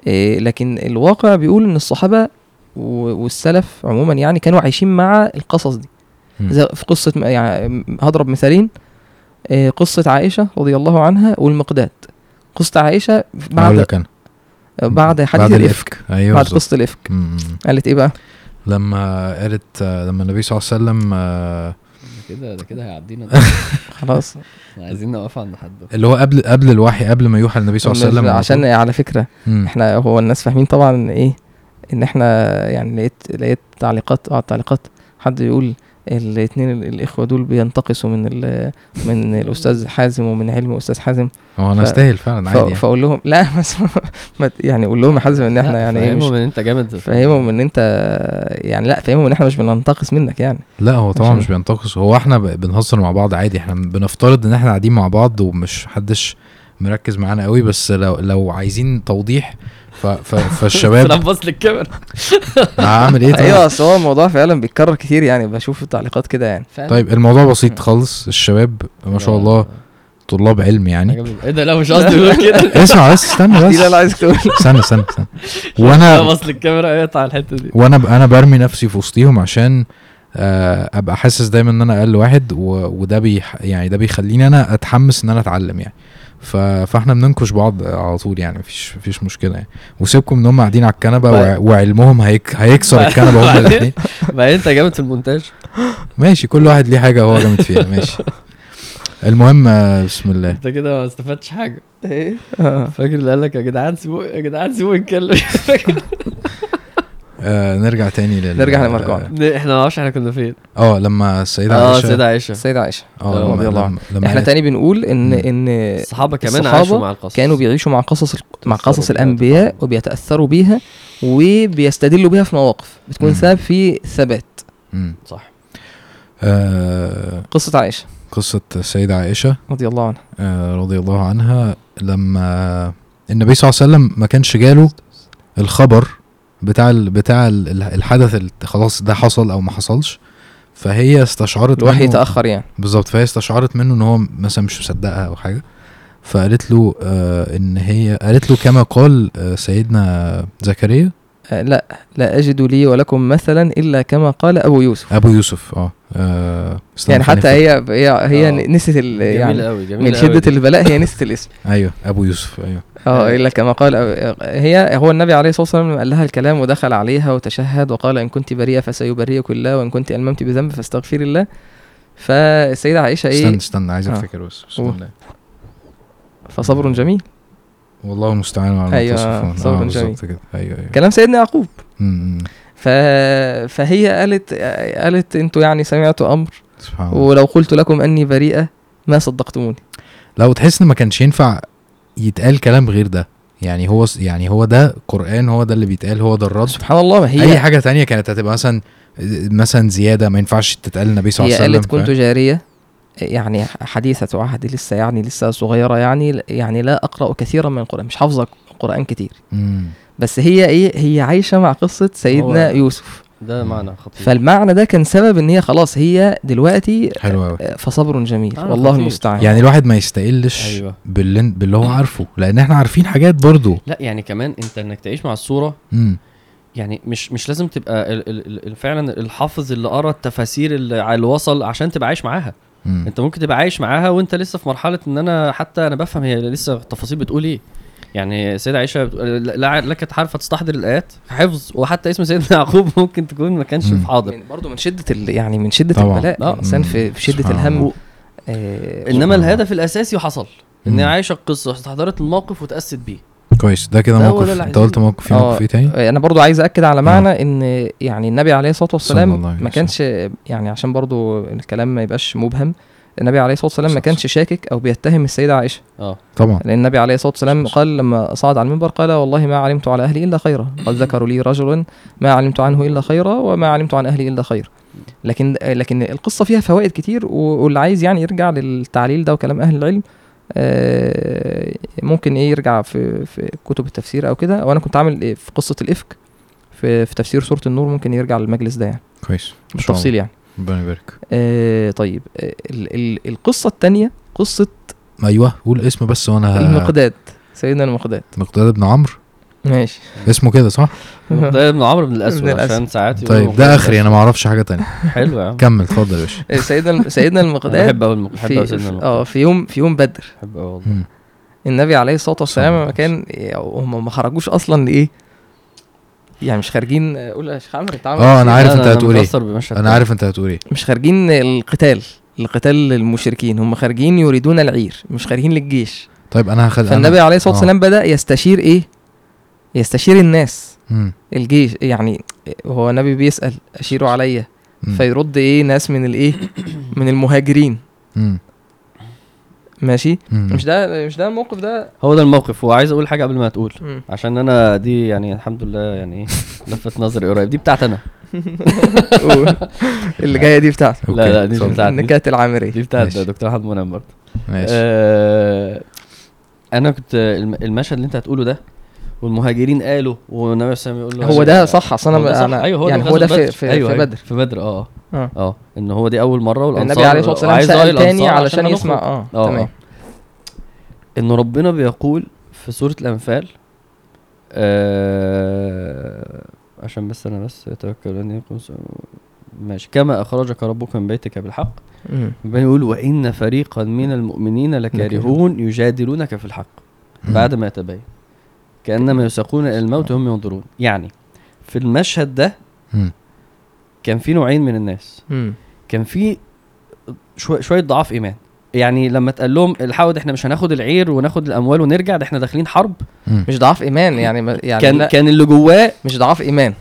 إيه لكن الواقع بيقول إن الصحابة والسلف عموما يعني كانوا عايشين مع القصص دي. زي في قصة يعني هضرب مثالين إيه قصة عائشة رضي الله عنها والمقداد قصة عائشة بعد بعد حديث بعد الإفك أيوه بعد بالظبط. قصة الإفك مم. قالت إيه بقى لما قالت لما النبي صلى الله عليه وسلم آه، ده كده ده كده هيعدينا. <laughs> خلاص <laughs> عايزين نوقف عند حد اللي هو قبل قبل الوحي قبل ما يوحى النبي صلى الله عليه وسلم عشان. على فكرة مم. إحنا هو الناس فاهمين طبعا إن إيه إن إحنا يعني لقيت لقيت تعليقات آه تعليقات حد يقول الاثنين الإخوة دول بينتقصوا من ال- من الأستاذ حازم ومن علم الاستاذ حازم. هو أنا ف- أستاهل فعلا عادي يعني. فأقول لهم لا بس <laughs> ما يعني قول لهم يا حازم إن إحنا يعني مش فاهمهم إن أنت جامد. فاهمهم إن أنت يعني لا فاهمهم إن إحنا مش بننتقص منك يعني. لا هو طبعا مش بينتقص. هو إحنا بنهزر مع بعض عادي. إحنا بنفترض إن إحنا قاعدين مع بعض ومش حدش مركز معانا قوي بس لو لو عايزين توضيح ف ف فالشباب <laughs> بص للكاميرا <laughs> هعمل إيه طيب؟ أيوه أصل هو الموضوع فعلا بيتكرر كتير يعني بشوف التعليقات كده يعني. طيب الموضوع بسيط خالص الشباب ما شاء الله طلاب علم يعني. إيه ده؟ لا مش قصدي أقول كده. <laughs> اسمع بس استنى بس. اللي أنا عايز تقول. استنى استنى استنى. لا وأنا بص للكاميرا اقطع الحتة دي. وأنا أنا برمي نفسي في وسطيهم عشان آه، أبقى حاسس دايما إن أنا أقل واحد وده بيح يعني ده بيخليني أنا أتحمس إن أنا أتعلم يعني. ف... فاحنا بننكش بعض على طول يعني مفيش مفيش مشكلة يعني. وسيبكم ان هم قاعدين على الكنبة وع... وعلمهم هيك... هيكسر الكنبة هم الاثنين <laughs> بعدين انت جامد في المونتاج. ماشي كل واحد ليه حاجة هو جامد فيها. ماشي. المهم بسم الله. انت كده ما استفدتش حاجة. إيه. فاكر اللي قال لك يا جدعان سيبوه يا جدعان سيبوه يتكلم. <laughs> آه نرجع تاني لل نرجع لمرجوعنا. إحنا ما نعرفش إحنا كنا فين. آه لما السيده آه عائشه سيدة عائشة. السيدة عائشة. آه آه، لما, رضي الله لما إحنا تاني بنقول ان مم. إن الصحابة كمان الصحابة عاشوا مع القصص. كانوا بيعيشوا مع قصص مع قصص الأنبياء. وبيتأثروا بيها وبيستدلوا بيها في مواقف. بتكون مم. سبب في ثبات. مم. صح. آه قصة عائشة. قصة السيده عائشة رضي الله عنها. آه، رضي الله عنها لما النبي صلى الله عليه وسلم ما كانش جاله الخبر بتاع ال بتاع ال الحدث اللي خلاص ده حصل أو ما حصلش فهي استشعرت الوحي تاخر يعني. بالظبط فهي استشعرت منه إن هو مثلا مش مصدقها أو حاجة فقالت له آه إن هي قالت له كما قال آه سيدنا زكريا. آه لا لا أجد لي ولكم مثلا إلا كما قال أبو يوسف. أبو يوسف آه, آه استنى يعني حتى. هي هي هي آه. نسيت ال- جميل يعني قوي جميل من دي. البلاء هي نسيت الاسم <laughs> أيوه أبو يوسف أيوه آه أيوة. إلا كما قال هي هو النبي عليه الصلاة والسلام قال لها الكلام ودخل عليها وتشهد وقال إن كنت بريئة فسيبرئك الله وإن كنت ألممت بذنب فاستغفري الله فالسيدة عائشة استنى إيه استنى عايز آه. افتكر بس بسم قول. الله فصبر جميل والله المستعان على ما أيوة، تصفون صبر آه جميل. بالظبط كده أيوه أيوه كلام سيدنا يعقوب. ف... فهي قالت قالت أنتوا يعني سمعتوا أمر سبحان الله ولو قلت لكم أني بريئة ما صدقتموني لو تحس إن ما كانش ينفع يتقال كلام غير ده يعني هو يعني هو ده قرآن هو ده اللي بيتقال هو ده الرد سبحان الله ما هي أي حاجة تانية كانت هتبقى مثلا مثلا زيادة ما ينفعش تتقال النبي صلى هي الله عليه قالت وسلم كنت فاهم؟ جارية يعني حديثة عهد لسه يعني لسه صغيرة يعني يعني لا أقرأ كثيرا من القرآن مش حافظة قرآن كتير مم. بس هي إيه؟ هي عايشة مع قصة سيدنا هو- يوسف. ده معنى خطير. فالمعنى ده كان سبب إن هي خلاص هي دلوقتي حلو قوي آه، فصبر جميل. آه، والله خطير. المستعان. يعني الواحد ما يستقلش أيوه. باللي باللي هو عارفه لأن إحنا عارفين حاجات برضو. لا يعني كمان أنت إنك تعيش مع الصورة مم. يعني مش مش لازم تبقى ال ال ال فعلا الحافظ اللي قرأ التفاسير اللي على اللي وصل عشان تبقى عايش معاها. مم. أنت ممكن تبقى عايش معاها وأنت لسه في مرحلة إن أنا حتى أنا بفهم هي لسه التفاصيل بتقول إيه. يعني سيدة عائشة كانت عارفة تستحضر الآيات حفظ وحتى اسم سيدنا <laughs> يعقوب ممكن تكون ما كانش. في حاضر من برضه من شدة ال يعني من شدة طبعاً. البلاء آه. الإنسان في شدة الهم. آه، الله. الهدف الأساسي حصل. هي عايشه القصة استحضرت الموقف وتأسست بيه كويس ده كده موقف أنت. قلت موقف في آه، موقف إيه تاني أنا برضو عايز أكد على معنى إن يعني النبي عليه الصلاة والسلام ما كانش يعني عشان برضو الكلام ما يبقاش مبهم النبي عليه الصلاة والسلام ما كانش شاكك أو بيتهم السيدة عائشة. آه. طبعا. لأن النبي عليه الصلاة والسلام قال لما صعد على المنبر قال والله ما علمت على أهلي إلا خيرا. قد ذكروا لي رجلا ما علمت عنه إلا خيرا وما علمت عن أهلي إلا خير. لكن لكن القصة فيها فوائد كتير واللي عايز يعني يرجع للتعليل ده وكلام أهل العلم آه، ممكن إيه يرجع في في كتب التفسير أو كده. وأنا كنت عامل إيه في قصة الإفك في في تفسير سورة النور ممكن يرجع للمجلس ده يعني. كويس. بالتفصيل يعني. ربنا يبارك. آه طيب آه ال ال القصة الثانية قصة أيوه قول اسم بس وأنا المقداد سيدنا المقداد. مقداد بن عمرو. ماشي. اسمه كده صح؟ ده ابن عمرو بن الأسود. عشان ساعات طيب مقداد ده آخري أنا. ما أعرفش حاجة تانية. حلو يا عم. كمل اتفضل يا باشا. آه، سيدنا سيدنا المقداد بحب قوي بحب سيدنا المقداد. آه في يوم في يوم بدر. بحب قوي والله. النبي عليه الصلاة والسلام لما كان هم ما خرجوش أصلا لإيه؟ يعني مش خارجين قول يا شيخ عمرو انت عامل آه؟ أنا عارف أنت هتقول إيه أنا. عارف أنت هتقول إيه مش خارجين القتال القتال المشركين هم خارجين يريدون العير مش خارجين للجيش طيب أنا هاخد فالنبي عليه الصلاة آه. والسلام بدأ يستشير إيه يستشير الناس مم. الجيش يعني هو النبي بيسأل أشيروا عليا. فيرد إيه ناس من الإيه من المهاجرين. ماشي؟ مم. مش ده مش ده الموقف ده؟ هو ده الموقف. وعايز أقول حاجة قبل ما تقول. مم. عشان أنا دي يعني الحمد لله يعني إيه <laughs> لفت نظري قريب. دي بتاعت أنا. <laughs> قول. اللي جاية دي بتاعتي أوكي، لا لا دي اتفضل. بتاعت دي النكات العامرية. دي بتاعت ماشي. دكتور أحمد منعم برضه. ماشي. آه أنا كنت الم- المشهد اللي أنت هتقوله ده والمهاجرين قالوا والنبي صلى الله عليه وسلم يقول له هو ده صح أصل أنا. أنا أيوه هو يعني هو ده في في, أيوة في أيوة، بدر في بدر آه آه آه إن هو دي أول مرة والأنصار النبي عليه الصلاة والسلام سأل تاني علشان. يسمع آه آه، تمام آه. إن ربنا بيقول في سورة الأنفال آه عشان بس أنا بس س- ماشي كما أخرجك ربك من بيتك بالحق مم. ربنا يقول وإن فريقا من المؤمنين لكارهون يجادلونك في الحق. بعد ما يتبين كأنما يساقون إلى الموت وهم ينظرون يعني في المشهد ده. كان في نوعين من الناس. كان في شوية شوية ضعاف إيمان يعني لما اتقال لهم الحقوا ده إحنا مش هناخد العير وناخد الأموال ونرجع ده إحنا داخلين حرب مم. مش ضعاف إيمان يعني ما- يعني كان كان اللي جواه مش ضعاف إيمان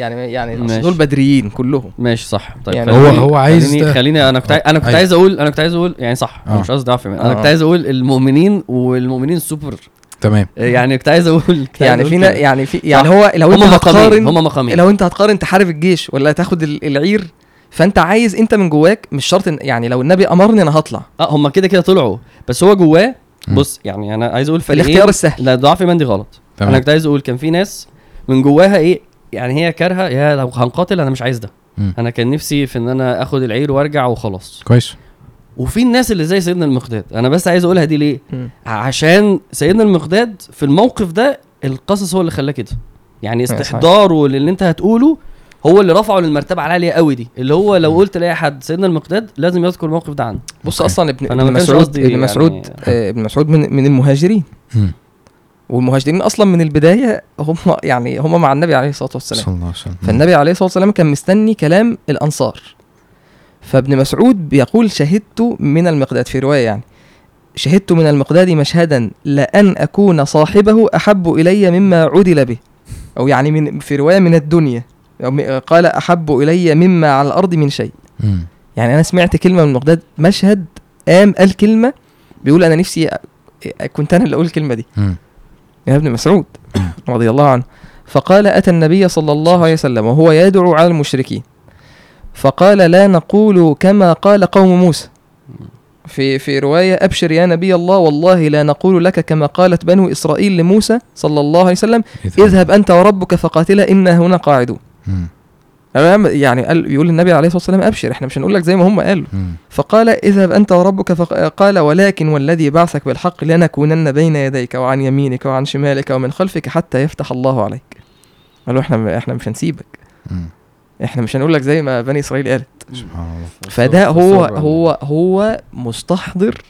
يعني يعني. دول بدريين كلهم ماشي صح طيب يعني هو خليني- هو عايز خليني, ده خليني أنا كنت عاي- أنا كنت. عايز أقول أنا كنت عايز أقول يعني صح أنا آه. مش قصدي ضعف إيمان أنا آه. كنت عايز أقول المؤمنين والمؤمنين سوبر تمام يعني كنت عايز أقول كنت عايز يعني أقول في نا- كده. يعني في يعني صح. هو لو أنت هم هتقارن هم مقامين لو أنت هتقارن تحارب الجيش ولا تاخد ال- العير فأنت عايز أنت من جواك مش شرط يعني لو النبي أمرني أنا هطلع آه هم كده كده طلعوا بس هو جواه. بص يعني أنا عايز أقول فريقين الاختيار السهل لا ضعف ايمان دي غلط تمام. أنا كنت عايز أقول كان في ناس من جواها إيه يعني هي كارهة يا لو هنقاتل أنا مش عايز ده مم. أنا كان نفسي في إن أنا آخد العير وأرجع وخلاص كويس وفي الناس اللي زي سيدنا المقداد. أنا بس عايز أقولها دي ليه؟ مم. عشان سيدنا المقداد في الموقف ده القصص هو اللي خلاه كده. يعني صحيح. استحضاره للي أنت هتقوله هو اللي رفعه للمرتبة العالية قوي دي. اللي هو لو قلت لأي حد سيدنا المقداد لازم يذكر الموقف ده عنه. بص. أصلا ابن, ابن مسعود ابن يعني- مسعود <laughs> آه، ابن مسعود من من المهاجرين. والمهاجرين أصلا من البداية هم يعني هم مع النبي عليه الصلاة والسلام. صلى الله عليه وسلم. فالنبي عليه الصلاة والسلام كان مستني كلام الأنصار. فابن مسعود بيقول شهدت من المقداد في رواية يعني شهدت من المقداد مشهدا لأن أكون صاحبه أحب إلي مما عدل به أو يعني من في رواية من الدنيا أو قال أحب إلي مما على الأرض من شيء. يعني أنا سمعت كلمة من المقداد مشهد قام قال كلمة بيقول أنا نفسي كنت أنا اللي أقول الكلمة دي. من ابن مسعود رضي الله عنه. فقال أتى النبي صلى الله عليه وسلم وهو يدعو على المشركين. فقال لا نقول كما قال قوم موسى. في في رواية أبشر يا نبي الله والله لا نقول لك كما قالت بنو إسرائيل لموسى صلى الله عليه وسلم اذهب أنت وربك فقاتلا إنا هنا قاعدون. يعني قال يقول النبي عليه الصلاة والسلام أبشر إحنا مش هنقول لك زي ما هم قالوا. فقال اذهب أنت وربك فقال ولكن والذي بعثك بالحق لنكونن بين يديك وعن يمينك وعن شمالك ومن خلفك حتى يفتح الله عليك. قالوا إحنا إحنا مش هنسيبك. إحنا مش هنقول لك زي ما بني إسرائيل قالت. سبحان الله. فده هو هو هو مستحضر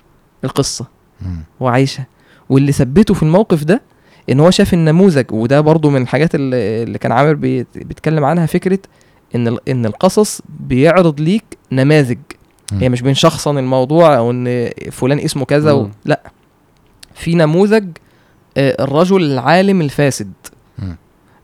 القصة مم. وعايشها. واللي ثبته في الموقف ده إن هو شاف النموذج وده برضو من الحاجات اللي, كان عامر بيت- بيتكلم عنها فكرة إن إن القصص بيعرض ليك نماذج. هي مش بنشخصن الموضوع أو ان فلان اسمه كذا و... لأ. في نموذج آه، الرجل العالم الفاسد.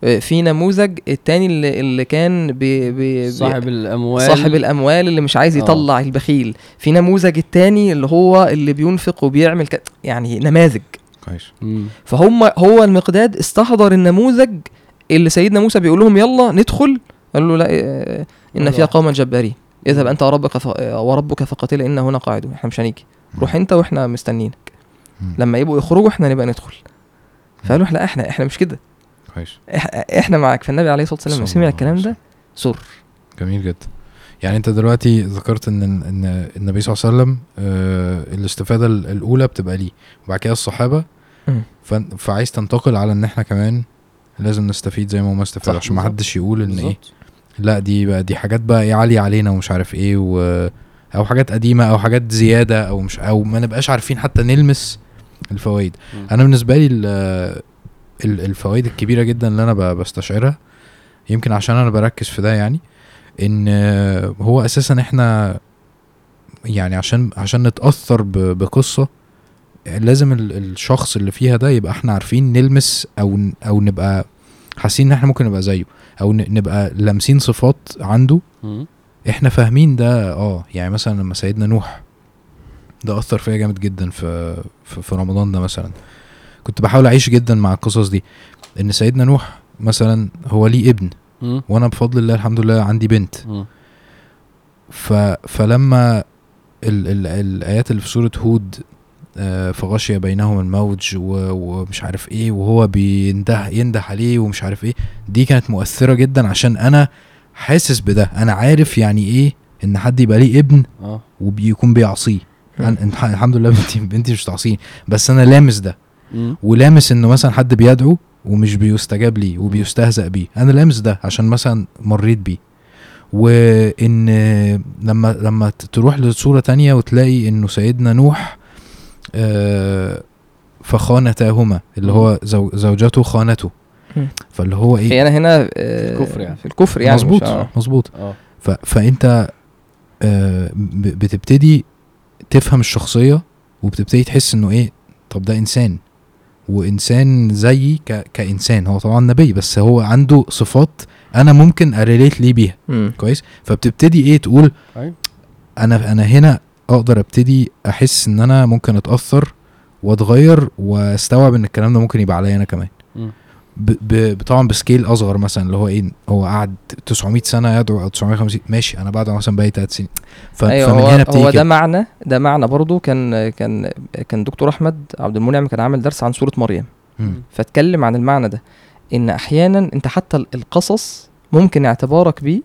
في نموذج التاني اللي, اللي كان بي بي صاحب الأموال. صاحب الأموال اللي مش عايز آه. يطلع البخيل. في نموذج التاني اللي هو اللي بينفق وبيعمل ك... يعني نماذج. كويس. فهم هو المقداد استحضر النموذج اللي سيدنا موسى بيقول لهم يلا ندخل. قال له لا آه، إن فيها قوما جبارين. اذهب أنت وربك ف... وربك فقاتل ان هنا قاعدون إحنا مش هنيجي. روح أنت وإحنا مستنيينك. لما يبقوا يخرجوا إحنا نبقى ندخل. فقالوا لا إحنا إحنا مش كده. إح- إحنا معاك. فالنبي عليه الصلاة والسلام سمع الكلام ده؟ سر جميل جدا. يعني أنت دلوقتي ذكرت إن إن النبي صلى الله عليه وسلم آه الاستفادة ال- الأولى بتبقى ليه وبعد كده الصحابة. فعايز تنتقل على إن إحنا كمان لازم نستفيد زي ما هم استفادوا عشان ما. حدش يقول إن إيه. بالظبط. لا دي بقى دي حاجات بقى إيه عالية علينا ومش عارف إيه و أو حاجات قديمة أو حاجات زيادة أو مش أو ما نبقاش عارفين حتى نلمس الفوائد. أنا بالنسبة لي الفوائد الكبيرة جدا اللي أنا بستشعرها يمكن عشان أنا بركز في ده يعني إن هو أساسا إحنا يعني عشان عشان نتأثر بقصة لازم ال- الشخص اللي فيها ده يبقى إحنا عارفين نلمس أو أو نبقى حاسين إن إحنا ممكن نبقى زيه أو نبقى لامسين صفات عنده. إحنا فاهمين ده آه يعني مثلا لما سيدنا نوح ده أثر فيا جامد جدا في في, في رمضان ده مثلا كنت بحاول أعيش جدا مع القصص دي إن سيدنا نوح مثلا هو ليه ابن مم. وأنا بفضل الله الحمد لله عندي بنت. ف فلما ال ال الآيات اللي في سورة هود آه، فغشي بينهم الموج و- ومش عارف إيه وهو بينده ينده عليه ومش عارف إيه دي كانت مؤثرة جدا عشان أنا حاسس بده أنا عارف يعني إيه إن حد يبقى ليه ابن آه وبيكون بيعصيه الحمد لله بنتي بنتي مش تعصيني بس أنا لامس ده. ولامس إنه مثلا حد بيدعو ومش بيستجاب ليه وبيستهزأ بيه. أنا لامس ده عشان مثلا مريت بيه. وإن لما لما تروح لصورة تانية وتلاقي إنه سيدنا نوح آه، فخانتاهما اللي هو زو زوجته خانته. فاللي هو إيه؟ هي أنا هنا آه، في الكفر يعني. في الكفر يعني مظبوط مش- آه. مظبوط. آه. فأنت آه، بتبتدي تفهم الشخصية وبتبتدي تحس إنه إيه؟ طب ده إنسان. وإنسان زيي ك... كإنسان هو طبعا نبي بس هو عنده صفات أنا ممكن ا relate ليه بيها مم. كويس فبتبتدي إيه تقول أيوة. أنا أنا هنا أقدر أبتدي أحس إن أنا ممكن أتأثر وأتغير وأستوعب إن الكلام ده ممكن يبقى عليا أنا كمان. ب... ب... طبعا ب scale أصغر مثلا اللي هو إيه هو قعد 900 سنة يدعو أو 950 ماشي أنا بعد مثلا بقالي 3 سنين ف... أيوه فمن هو, هنا بتيجي هو ده. معنى ده معنى برضو كان كان كان دكتور أحمد عبد المنعم كان عامل درس عن سوره مريم مم. فاتكلم عن المعنى ده إن أحيانا أنت حتى ال- القصص ممكن اعتبارك بيه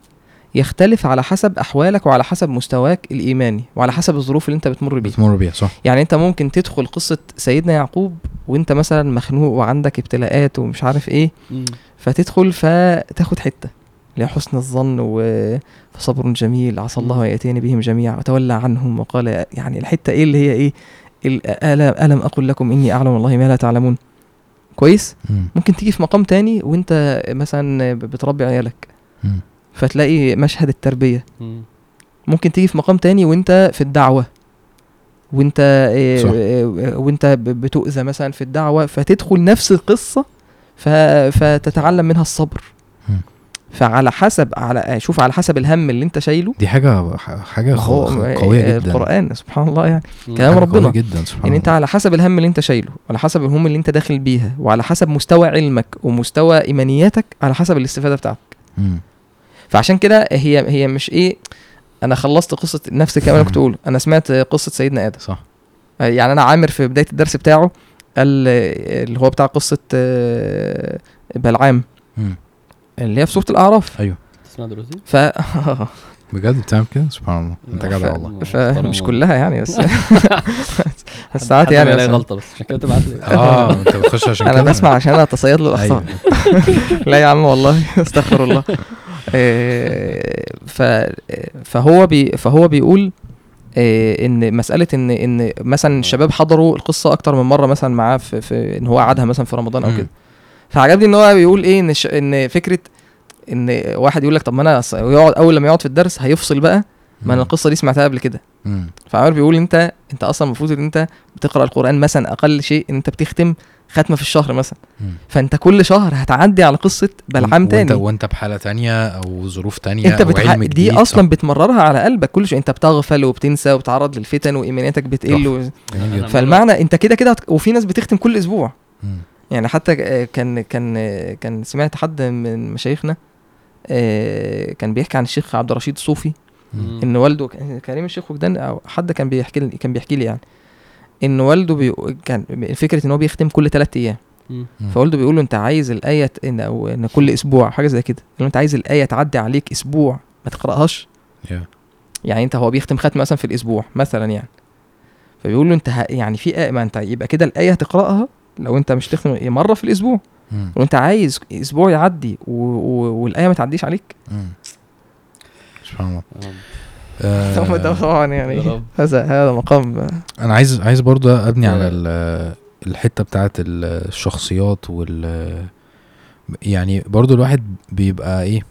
يختلف على حسب أحوالك وعلى حسب مستواك الإيماني وعلى حسب الظروف اللي أنت بتمر بيها بتمر بيها صح يعني أنت ممكن تدخل قصة سيدنا يعقوب وأنت مثلا مخنوق وعندك ابتلاءات ومش عارف إيه مم. فتدخل فتاخد حتة لحسن الظن وصبر جميل عسى الله يأتيني بهم جميعا وتولى عنهم وقال يعني الحتة إيه اللي هي إيه ال- ألم, ألم أقل لكم إني أعلم والله ما لا تعلمون كويس مم. ممكن تيجي في مقام تاني وأنت مثلا بتربي عيالك مم. فتلاقي مشهد التربية مم. ممكن تيجي في مقام تاني وانت في الدعوة وانت إيه صح. وانت بتؤذى مثلا في الدعوة فتدخل نفس القصة ف... فتتعلم منها الصبر. فعلى حسب على شوف على حسب الهم اللي انت شايله دي حاجة حاجة خ- قوية جدا القران سبحان الله يعني. كلام ربنا. جدا سبحان يعني انت الله على حسب الهم اللي انت شايله وعلى حسب الهم اللي انت داخل بيها وعلى حسب مستوى علمك ومستوى إيمانياتك على حسب الاستفادة بتاعتك. فعشان كده هي هي مش إيه أنا خلصت قصة نفس الكلام اللي كنت بقوله. أنا سمعت قصة سيدنا آدم. صح. يعني أنا عامر في بداية الدرس بتاعه قال اللي هو بتاع قصة آه، بلعام. اللي هي في سورة الأعراف. أيوه. تسمع دلوقتي ف <laughs> بجد؟ بتعمل كده؟ سبحان الله. أنت جدع ف- والله فمش كلها يعني بس <laughs> <laughs> ساعات يعني بس- غلطة بس عشان كده تبعت لي. آه أنت بتخش عشان أنا كده؟ بسمع عشان اتصيد له الأخطاء. أيوه. لا يا عم والله استغفر الله. فهو بي فهو بيقول آه، إن مسألة إن إن مثلا الشباب حضروا القصة أكتر من مرة مثلا معاه في, في إن هو قعدها مثلا في رمضان أو. كده فعجبني إن هو بيقول إيه إن إن فكرة إن واحد يقول لك طب ما أنا ويقعد أول لما يقعد في الدرس هيفصل بقى ما أنا القصة دي سمعتها قبل كده. فعمر بيقول أنت أنت أصلا المفروض إن أنت بتقرأ القرآن مثلا أقل شيء إن أنت بتختم ختمة في الشهر مثلا مم. فأنت كل شهر هتعدي على قصة بلعام وانت تاني وأنت بحالة تانية أو ظروف تانية أنت أو بتح... علم دي جديد أصلا بتمررها على قلبك كل شيء أنت بتغفل وبتنسى وبتعرض للفتن وايمانياتك بتقل و... صح. فالمعنى أنت كده كده هت... وفي ناس بتختم كل أسبوع مم. يعني حتى كان كان كان سمعت حد من مشايخنا آه، كان بيحكي عن الشيخ عبد الرشيد الصوفي مم. إن والده كريم الشيخ وجدان أو حد كان بيحكي لي كان بيحكي لي يعني إن والده بي... كان فكرة إن هو بيختم كل ثلاث أيام. فوالده بيقول له أنت عايز الآية إن أو إن كل أسبوع حاجة زي كده. له أنت عايز الآية تعدي عليك أسبوع ما تقرأهاش. يعني أنت هو بيختم ختم مثلا في الأسبوع مثلا يعني. فبيقول له أنت ه... يعني في آية ما أنت يبقى كده الآية هتقرأها لو أنت مش تختم مرة في الأسبوع. مم. وانت عايز أسبوع يعدي و... و... والآية ما تعديش عليك. سبحان الله. ده آه طبعا يعني. هذا هذا مقام أنا عايز عايز برضه أبني على آه. ال- الحتة بتاعت الشخصيات وال يعني برضه الواحد بيبقى إيه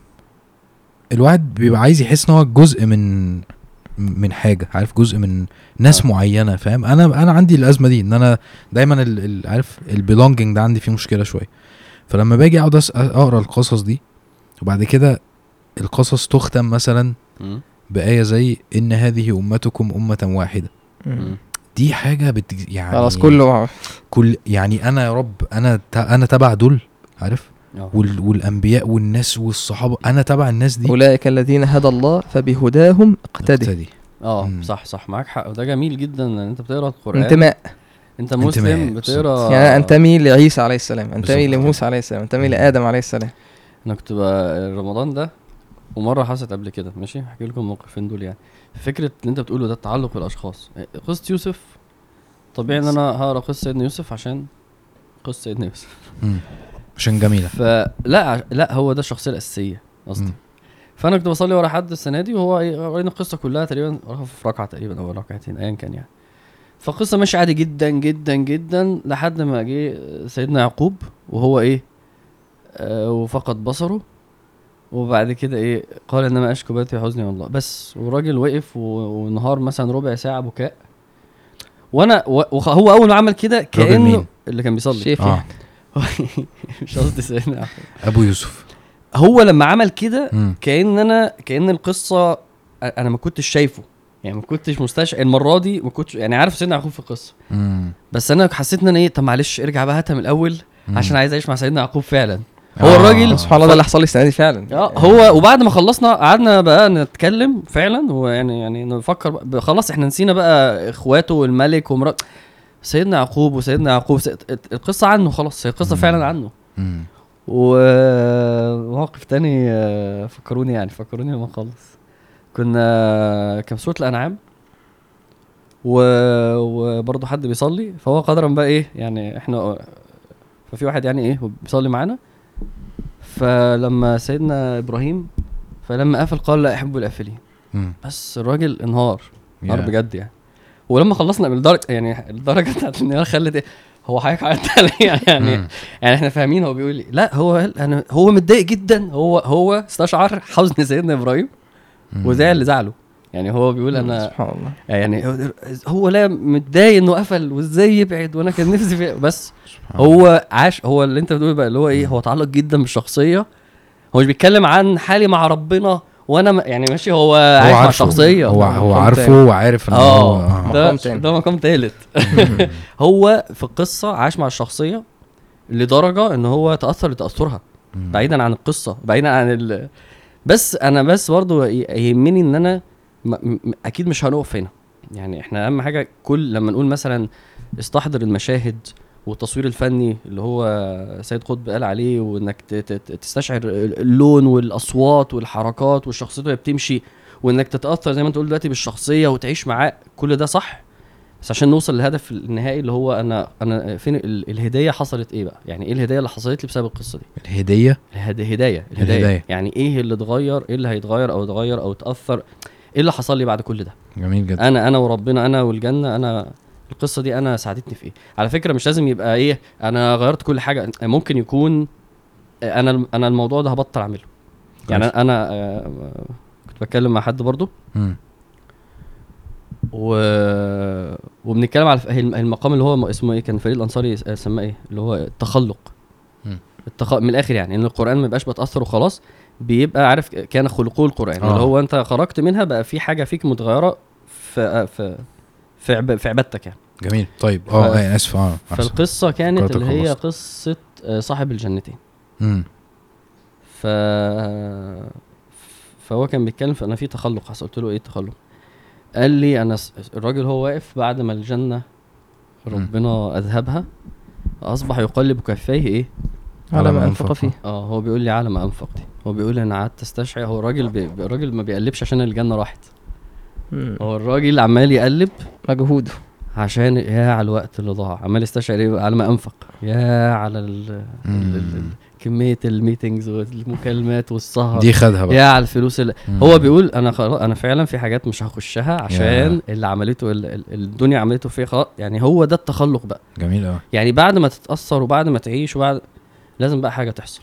الواحد بيبقى عايز يحس إن هو جزء من من حاجة عارف جزء من ناس آه. معينة فاهم أنا أنا عندي الأزمة دي إن أنا دايما ال ال عارف البيلونجينج ده عندي فيه مشكلة شوية فلما باجي أقعد أقرأ القصص دي وبعد كده القصص تختم مثلا. بآية زي إن هذه أمتكم أمة واحدة. دي حاجة بت يعني خلاص كله كل يعني أنا يا رب أنا ت- أنا تبع دول عارف؟ آه. وال والأنبياء والناس والصحابة أنا تبع الناس دي. أولئك الذين هدى الله فبهداهم اقتدي. اقتدي. آه مم. صح صح معاك حق. وده جميل جدا إن أنت بتقرأ القرآن. انتماء. أنت مسلم انتماء، بتقرأ يعني أنتمي لعيسى عليه السلام أنتمي. لموسى عليه السلام أنتمي. لآدم عليه السلام. أنا كنت بقى رمضان ده ومرة حصلت قبل كده ماشي؟ احكي لكم الموقفين دول يعني. فكرة اللي انت بتقوله ده التعلق بالأشخاص. قصة يوسف طبيعي إن أنا هقرأ قصة سيدنا يوسف عشان قصة سيدنا يوسف. عشان جميلة. فلا لا هو ده الشخصية الأساسية قصدي. فأنا كنت بصلي ورا حد السنة دي وهو إيه، قرينا القصة كلها تقريبا في ركعة تقريبا أو ركعتين ايا كان يعني. فالقصة ماشية عادي جدا جدا جدا لحد ما جه سيدنا يعقوب وهو إيه آه وفقد بصره. وبعد كده إيه قال إنما أشكو باتي حزني والله بس والراجل وقف ونهار مثلا ربع ساعة بكاء وأنا و- وخ- هو أول ما عمل كده كأنه؟ اللي كان بيصلي شيخ آه. <laughs> مش قصدي سيدنا. أبو يوسف هو لما عمل كده. كأن أنا كأن القصة أنا ما كنتش شايفه يعني ما كنتش مستشعر المرة دي ما كنتش يعني عارف سيدنا يعقوب في القصة مم. بس أنا حسيت إن أنا إيه طب معلش ارجع بقى هاتها من الأول. عشان عايز أعيش مع سيدنا يعقوب فعلا هو آه. الراجل سبحان الله ده اللي حصل لي السنة دي فعلا آه هو وبعد ما خلصنا قعدنا بقى نتكلم فعلا ويعني يعني نفكر خلاص إحنا نسينا بقى إخواته والملك ومرات سيدنا يعقوب وسيدنا يعقوب سيد... القصة عنه خلاص هي القصة. فعلا عنه مم. وموقف تاني آه، فكروني يعني فكروني لما نخلص كنا كان سوره الأنعام و... وبرضه حد بيصلي فهو قدرا بقى إيه يعني إحنا ففي واحد يعني إيه بيصلي معانا فلما سيدنا إبراهيم فلما قفل قال لا أحب القافلين. بس الراجل انهار انهار. بجد يعني ولما خلصنا بالدرجه يعني الدرجة بتاعت الانهيار خلت إيه هو حضرتك عملت عليه يعني مم. يعني إحنا فاهمين هو بيقول إيه لا هو أنا هو متضايق جدا هو هو استشعر حزن سيدنا إبراهيم. وده اللي زعله يعني هو بيقول أنا سبحان الله يعني هو- لا متضايق إنه قفل وإزاي يبعد وأنا كان نفسي في <laughs> بس. هو عاش هو اللي أنت بتقول بقى اللي هو إيه هو اتعلق جدا بالشخصية هو مش بيتكلم عن حالي مع ربنا وأنا يعني ماشي هو, هو عايش مع شخصية هو هو عارفه. وعارف إن هو آه آه. ده مقام. ده تالت <laughs> هو في القصة عاش مع الشخصية لدرجة إن هو تأثر لتاثرها. بعيدا عن القصة بعيدا عن ال... بس أنا بس برضو ي- يهمني إن أنا م... م... أكيد مش هنقف هنا. يعني إحنا أهم حاجة كل لما نقول مثلا استحضر المشاهد والتصوير الفني اللي هو سيد قطب قال عليه وإنك تستشعر اللون والأصوات والحركات والشخصية وهي بتمشي وإنك تتأثر زي ما أنت قلت دلوقتي بالشخصية وتعيش معاه كل ده صح. بس عشان نوصل للهدف النهائي اللي هو أنا أنا فين ال- الهديه حصلت إيه بقى؟ يعني إيه الهديه اللي حصلت لي بسبب القصة دي؟ الهدية؟ الهد- هداية الهداية. الهداية. يعني إيه اللي اتغير؟ إيه اللي هيتغير أو اتغير أو اتأثر؟ إيه اللي حصل لي بعد كل ده؟ جميل جدا. أنا أنا وربنا أنا والجنة أنا القصة دي أنا ساعدتني في إيه؟ على فكرة مش لازم يبقى إيه أنا غيرت كل حاجة. ممكن يكون أنا أنا الموضوع ده هبطل أعمله. يعني. أنا آه، كنت بتكلم مع حد برضو. مم. و... وبنتكلم على المقام اللي هو اسمه إيه كان فريد الأنصاري س- سماه إيه؟ اللي هو التخلق. التخ... من الآخر يعني إن القرآن ما يبقاش بتاثر وخلاص بيبقى عارف كان خلقه القرآن آه. اللي هو أنت خرجت منها بقى في حاجة فيك متغيرة في في في, عب... في عبادتك يعني. جميل. طيب آه ف- آه، آسف آه. فالقصة كانت اللي هي. قصة آه، صاحب الجنتين. مم. ف فهو كان بيتكلم فأنا في تخلق حصل قلت له إيه التخلق؟ قال لي أنا الراجل هو واقف بعد ما الجنة ربنا أذهبها أصبح يقلب كفيه إيه؟ على ما أنفق فيه. آه هو بيقول لي على ما أنفق دي. هو بيقول أنا قعدت أستشعر هو الراجل بي... الراجل ما بيقلبش عشان الجنة راحت. مم. هو الراجل عمال يقلب مجهوده. عشان يا على الوقت اللي ضاع. عمال يستشعر إيه؟ على ما أنفق. يا على ال... ال... ال... ال... كمية ال meetings والمكالمات والسهر. دي خدها بقى. يا على الفلوس اللي مم. هو بيقول أنا خلاص أنا فعلا في حاجات مش هخشها عشان اللي عملته ال- ال- الدنيا عملته فيا خلاص. يعني هو ده التخلق بقى. جميل آه يعني بعد ما تتأثر وبعد ما تعيش وبعد لازم بقى حاجة تحصل.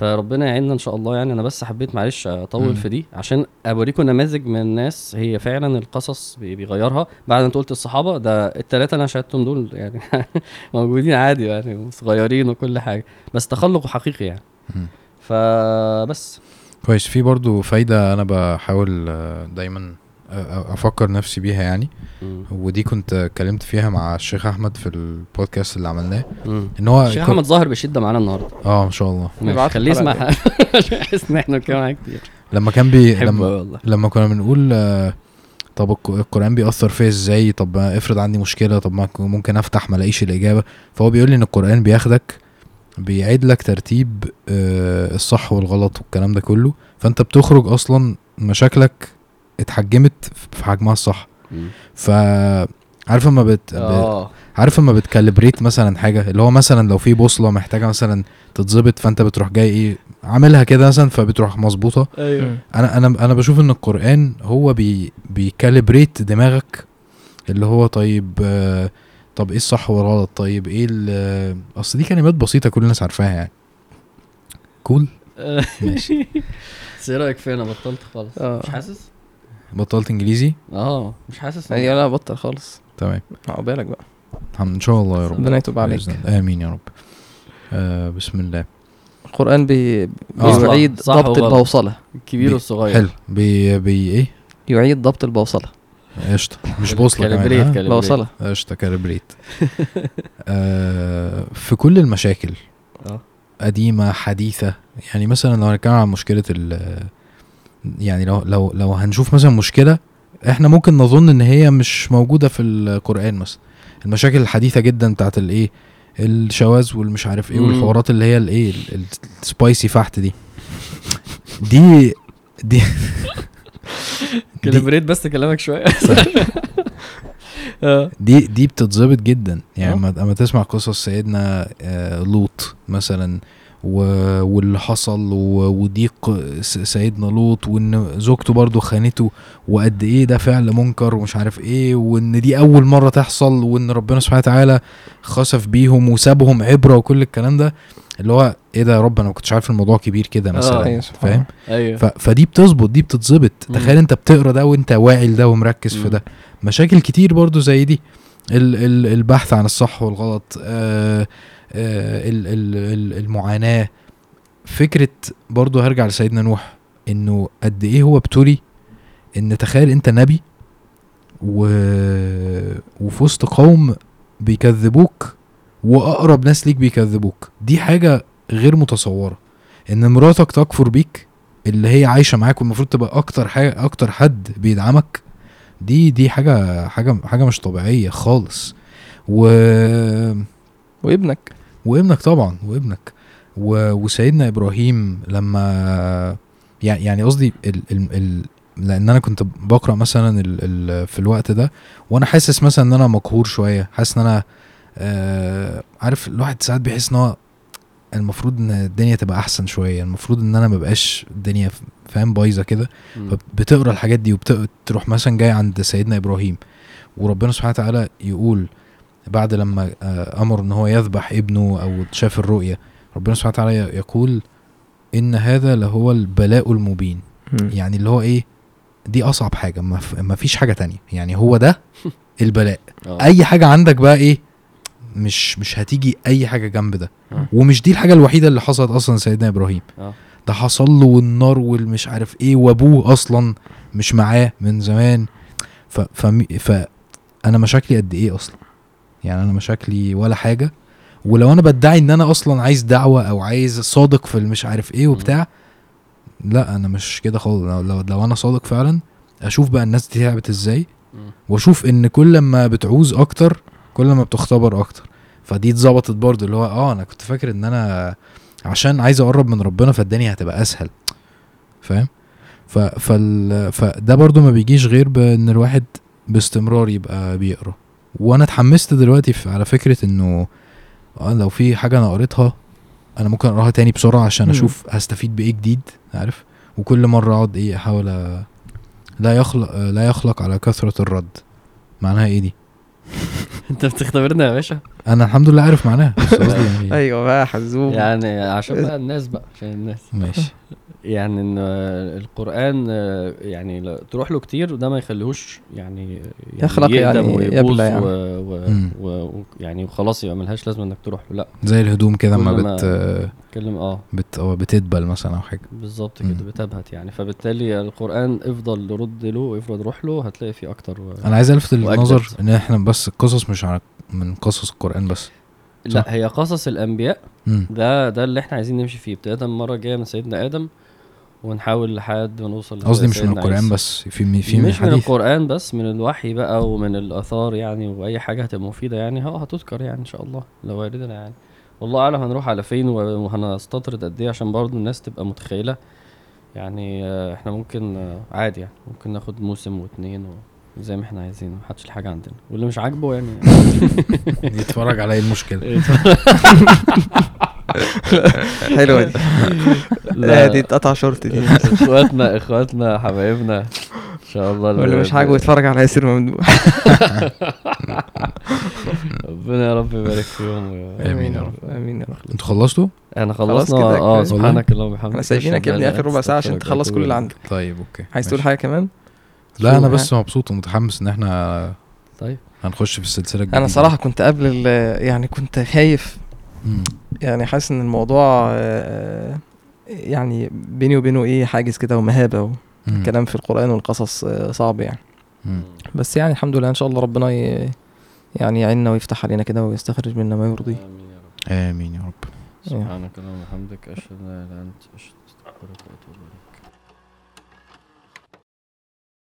فربنا يعيننا إن شاء الله. يعني أنا بس حبيت معلش أطول مم. في دي عشان أوريكم نماذج من الناس هي فعلا القصص بي- بيغيرها. بعد ما أنت قلت الصحابة ده الثلاثه أنا شاهدتهم دول يعني <laughs> موجودين عادي يعني صغيرين وكل حاجة بس تخلق حقيقي يعني. مم. فبس. كويس. في برضو فايدة أنا بحاول دايما أفكر نفسي بيها يعني. مم. ودي كنت اتكلمت فيها مع الشيخ أحمد في البودكاست اللي عملناه. إن هو الشيخ أحمد ظاهر بشدة معانا النهارده. آه ما شاء الله. خليه يسمع عشان يحس إن إحنا بنتكلم كتير. لما كان بي لما, والله. لما كنا بنقول آه، طب الق- القرآن بيأثر فيا إزاي؟ طب افرض عندي مشكلة طب ما ممكن أفتح ما ألاقيش الإجابة. فهو بيقول لي إن القرآن بياخدك بيعيد لك ترتيب آه، الصح والغلط والكلام ده كله. فأنت بتخرج أصلا مشاكلك اتحجمت في حجمها الصح. ف عارف اما بت... ب... آه. عارف اما بت calibrate مثلا حاجة؟ اللي هو مثلا لو في بوصلة محتاجة مثلا تتظبط فأنت بتروح جاي إيه عاملها كده مثلا فبتروح مظبوطة. أيوه. أنا أنا أنا بشوف إن القرآن هو بي بي calibrate دماغك اللي هو طيب آه طب إيه الصح والغلط؟ طيب إيه ال- أصل دي كلمات بسيطة كل الناس عارفاها يعني. cool <laughs> ماشي. بس إيه رأيك فيا أنا بطلت خالص. آه. مش حاسس؟ بطلت إنجليزي؟ آه مش حاسس هي لا بطل خالص. تمام. عقبالك بقى. الحمد إن شاء الله يا رب. ربنا يتوب عليك. آمين يا رب. آه بسم الله. القرآن بي... آه. بيعيد صح ضبط وغلط. البوصلة. الكبير بي- والصغير. حلو. بي بي إيه؟ يعيد ضبط البوصلة. قشطة. مش بوصلة calibrate كمان. بوصلة. قشطة calibrate. <laughs> آه في كل المشاكل آه. قديمة حديثة. يعني مثلا لو هنتكلم عن مشكلة ال يعني لو لو لو هنشوف مثلا مشكلة إحنا ممكن نظن إن هي مش موجودة في القرآن مثلا. المشاكل الحديثة جدا بتاعت الايه الشواذ والمش عارف إيه. والحوارات اللي هي الايه ال- ال- السبايسي فحت دي. دي دي <laughs> كالبريت بس كلامك شوية. <laughs> آه. دي دي بتتظبط جدا. يعني آه. اما اما تسمع قصص سيدنا آه، لوط مثلا واللي حصل وضيق س- سيدنا لوط وإن زوجته برضو خانته وقد إيه ده فعل منكر ومش عارف إيه وإن دي أول مرة تحصل وإن ربنا سبحانه وتعالى خسف بيهم وسابهم عبرة وكل الكلام ده. اللي هو إيه ده يا رب أنا ما كنتش عارف الموضوع كبير كده مثلا أيوة، فاهم؟ أيوه. ف... فدي بتظبط دي بتتظبط. تخيل أنت بتقرأ ده وأنت واعي لده ومركز في. ده. مشاكل كتير برضو زي دي. ال... ال... البحث عن الصح والغلط آه... آه... ال... ال... ال- المعاناة. فكرة برضو هرجع لسيدنا نوح إنه قد إيه هو بتوري إن تخيل أنت نبي و... وفي وسط قوم بيكذبوك وأقرب ناس ليك بيكذبوك. دي حاجة غير متصورة. إن مراتك تكفر بيك اللي هي عايشة معاك والمفروض تبقى أكتر حاجة أكتر حد بيدعمك دي دي حاجة حاجة حاجة مش طبيعية خالص. و وابنك. وابنك طبعا وابنك. و... وسيدنا إبراهيم لما يعني يعني قصدي ال... ال... ال... لأن أنا كنت بقرأ مثلا ال... ال... في الوقت ده وأنا حاسس مثلا إن أنا مقهور شوية. حاسس إن أنا آه عارف الواحد ساعات بيحس إن هو المفروض إن الدنيا تبقى أحسن شوية المفروض إن أنا مبقاش الدنيا فاهم بايظة كده. مم. فبتقرا الحاجات دي وبتروح مثلا جاي عند سيدنا إبراهيم وربنا سبحانه وتعالى يقول بعد لما آه، أمر إن هو يذبح ابنه أو شاف الرؤية ربنا سبحانه وتعالى يقول إن هذا لهو البلاء المبين. يعني اللي هو إيه؟ دي أصعب حاجة ما, فيش حاجة تانية. يعني هو ده <laughs> البلاء. آه. أي حاجة عندك بقى إيه؟ مش مش هتيجي أي حاجة جنب ده. آه. ومش دي الحاجة الوحيدة اللي حصلت أصلا سيدنا إبراهيم. آه. ده حصل له والنار والمش عارف إيه وأبوه أصلا مش معاه من زمان. ف ف, ف أنا مشاكلي قد إيه أصلا؟ يعني أنا مشاكلي ولا حاجة. ولو أنا بدعي إن أنا أصلا عايز دعوة أو عايز صادق في المش عارف إيه وبتاع لا أنا مش كده خالص. لو, لو, لو أنا صادق فعلا أشوف بقى الناس دي تعبت إزاي. وأشوف إن كل ما بتعوز أكتر كل ما بتختبر أكتر. فدي اتظبطت برضه اللي هو آه أنا كنت فاكر إن أنا عشان عايز أقرب من ربنا فالدنيا هتبقى أسهل. فاهم؟ ف فال فده برضه ما بيجيش غير بإن الواحد باستمرار يبقى بيقرأ. وأنا اتحمست دلوقتي على فكرة إنه آه لو في حاجة أنا قريتها أنا ممكن أقراها تاني بسرعة عشان مم. أشوف هستفيد بإيه جديد عارف؟ وكل مرة أقعد إيه أحاول أ- لا يخلق لا يخلق على كثرة الرد. معناها إيه دي؟ <laughs> أنت بتختبرنا يا باشا. أنا الحمد لله عارف معناها يعني <laughs> أيوه بقى حزوم. يعني عشان بقى الناس بقى عشان الناس. ماشي. <laughs> يعني إن القرآن آه، يعني تروح له كتير وده ما يخليهوش يعني يعني يخلق يعني ويبوظ يبلى يعني. و... و... مم. و... و... يعني وخلاص يبقى ملهاش لازمة إنك تروح له لأ زي الهدوم كده ما- بت اتكلم آه بت أو بتدبل مثلا أو حاجة بالظبط. كده بتبهت يعني فبالتالي القرآن افضل رد له وافضل روح له هتلاقي فيه أكتر و... أنا عايز ألفت. النظر إن إحنا بس القصص مش من قصص القرآن بس لأ هي قصص الأنبياء مم. ده ده اللي إحنا عايزين نمشي فيه ابتداء المره الجايه من سيدنا آدم ونحاول لحد ما نوصل قصدي مش من القرآن عيسى. بس في في من مش من القرآن بس من الوحي بقى ومن الآثار يعني وأي حاجة هتبقى مفيدة يعني آه هتذكر يعني إن شاء الله لو واردنا يعني. والله أعلم هنروح على فين وهنستطرد قد إيه عشان برضه الناس تبقى متخيلة. يعني آه، إحنا ممكن آه، عادي يعني ممكن ناخد موسم واتنين زي ما إحنا عايزين محدش الحاجة عندنا. واللي مش عاجبه يعني. <laughs> يتفرج على إيه المشكلة؟ <laughs> <laughs> حلوة دي. لا. دي اتقطع شورت دي. إخواتنا إخواتنا حبايبنا إن شاء الله واللي مش عاجبه يتفرج على ياسر ممدوح <laughs> ربنا يا رب يبارك فيهم آمين يا رب. آمين يا رب. أنتوا خلصتوا؟ خلاص خلصنا. كده آه. سبحانك اللهم وبحمدك إحنا سايبينك يا ابني آخر ربع ساعة عشان تخلص كل اللي عندك. طيب أوكي. عايز تقول. حاجة كمان؟ لا أنا بس مبسوط ومتحمس إن إحنا طيب. هنخش في السلسلة الجديدة. أنا صراحة كنت قبل ال- يعني كنت خايف. يعني حاسس إن الموضوع آه، يعني بيني وبينه إيه حاجز كده ومهابة. والكلام في القرآن والقصص آه، صعب يعني. مم. بس يعني الحمد لله إن شاء الله ربنا ي- يعني يعيننا ويفتح علينا كده ويستخرج منا ما يرضيه آمين يا رب. آمين يا رب. سبحانك اللهم وبحمدك أشهد أن لا إله إلا أنت أشهد استغفرك واتوب اليك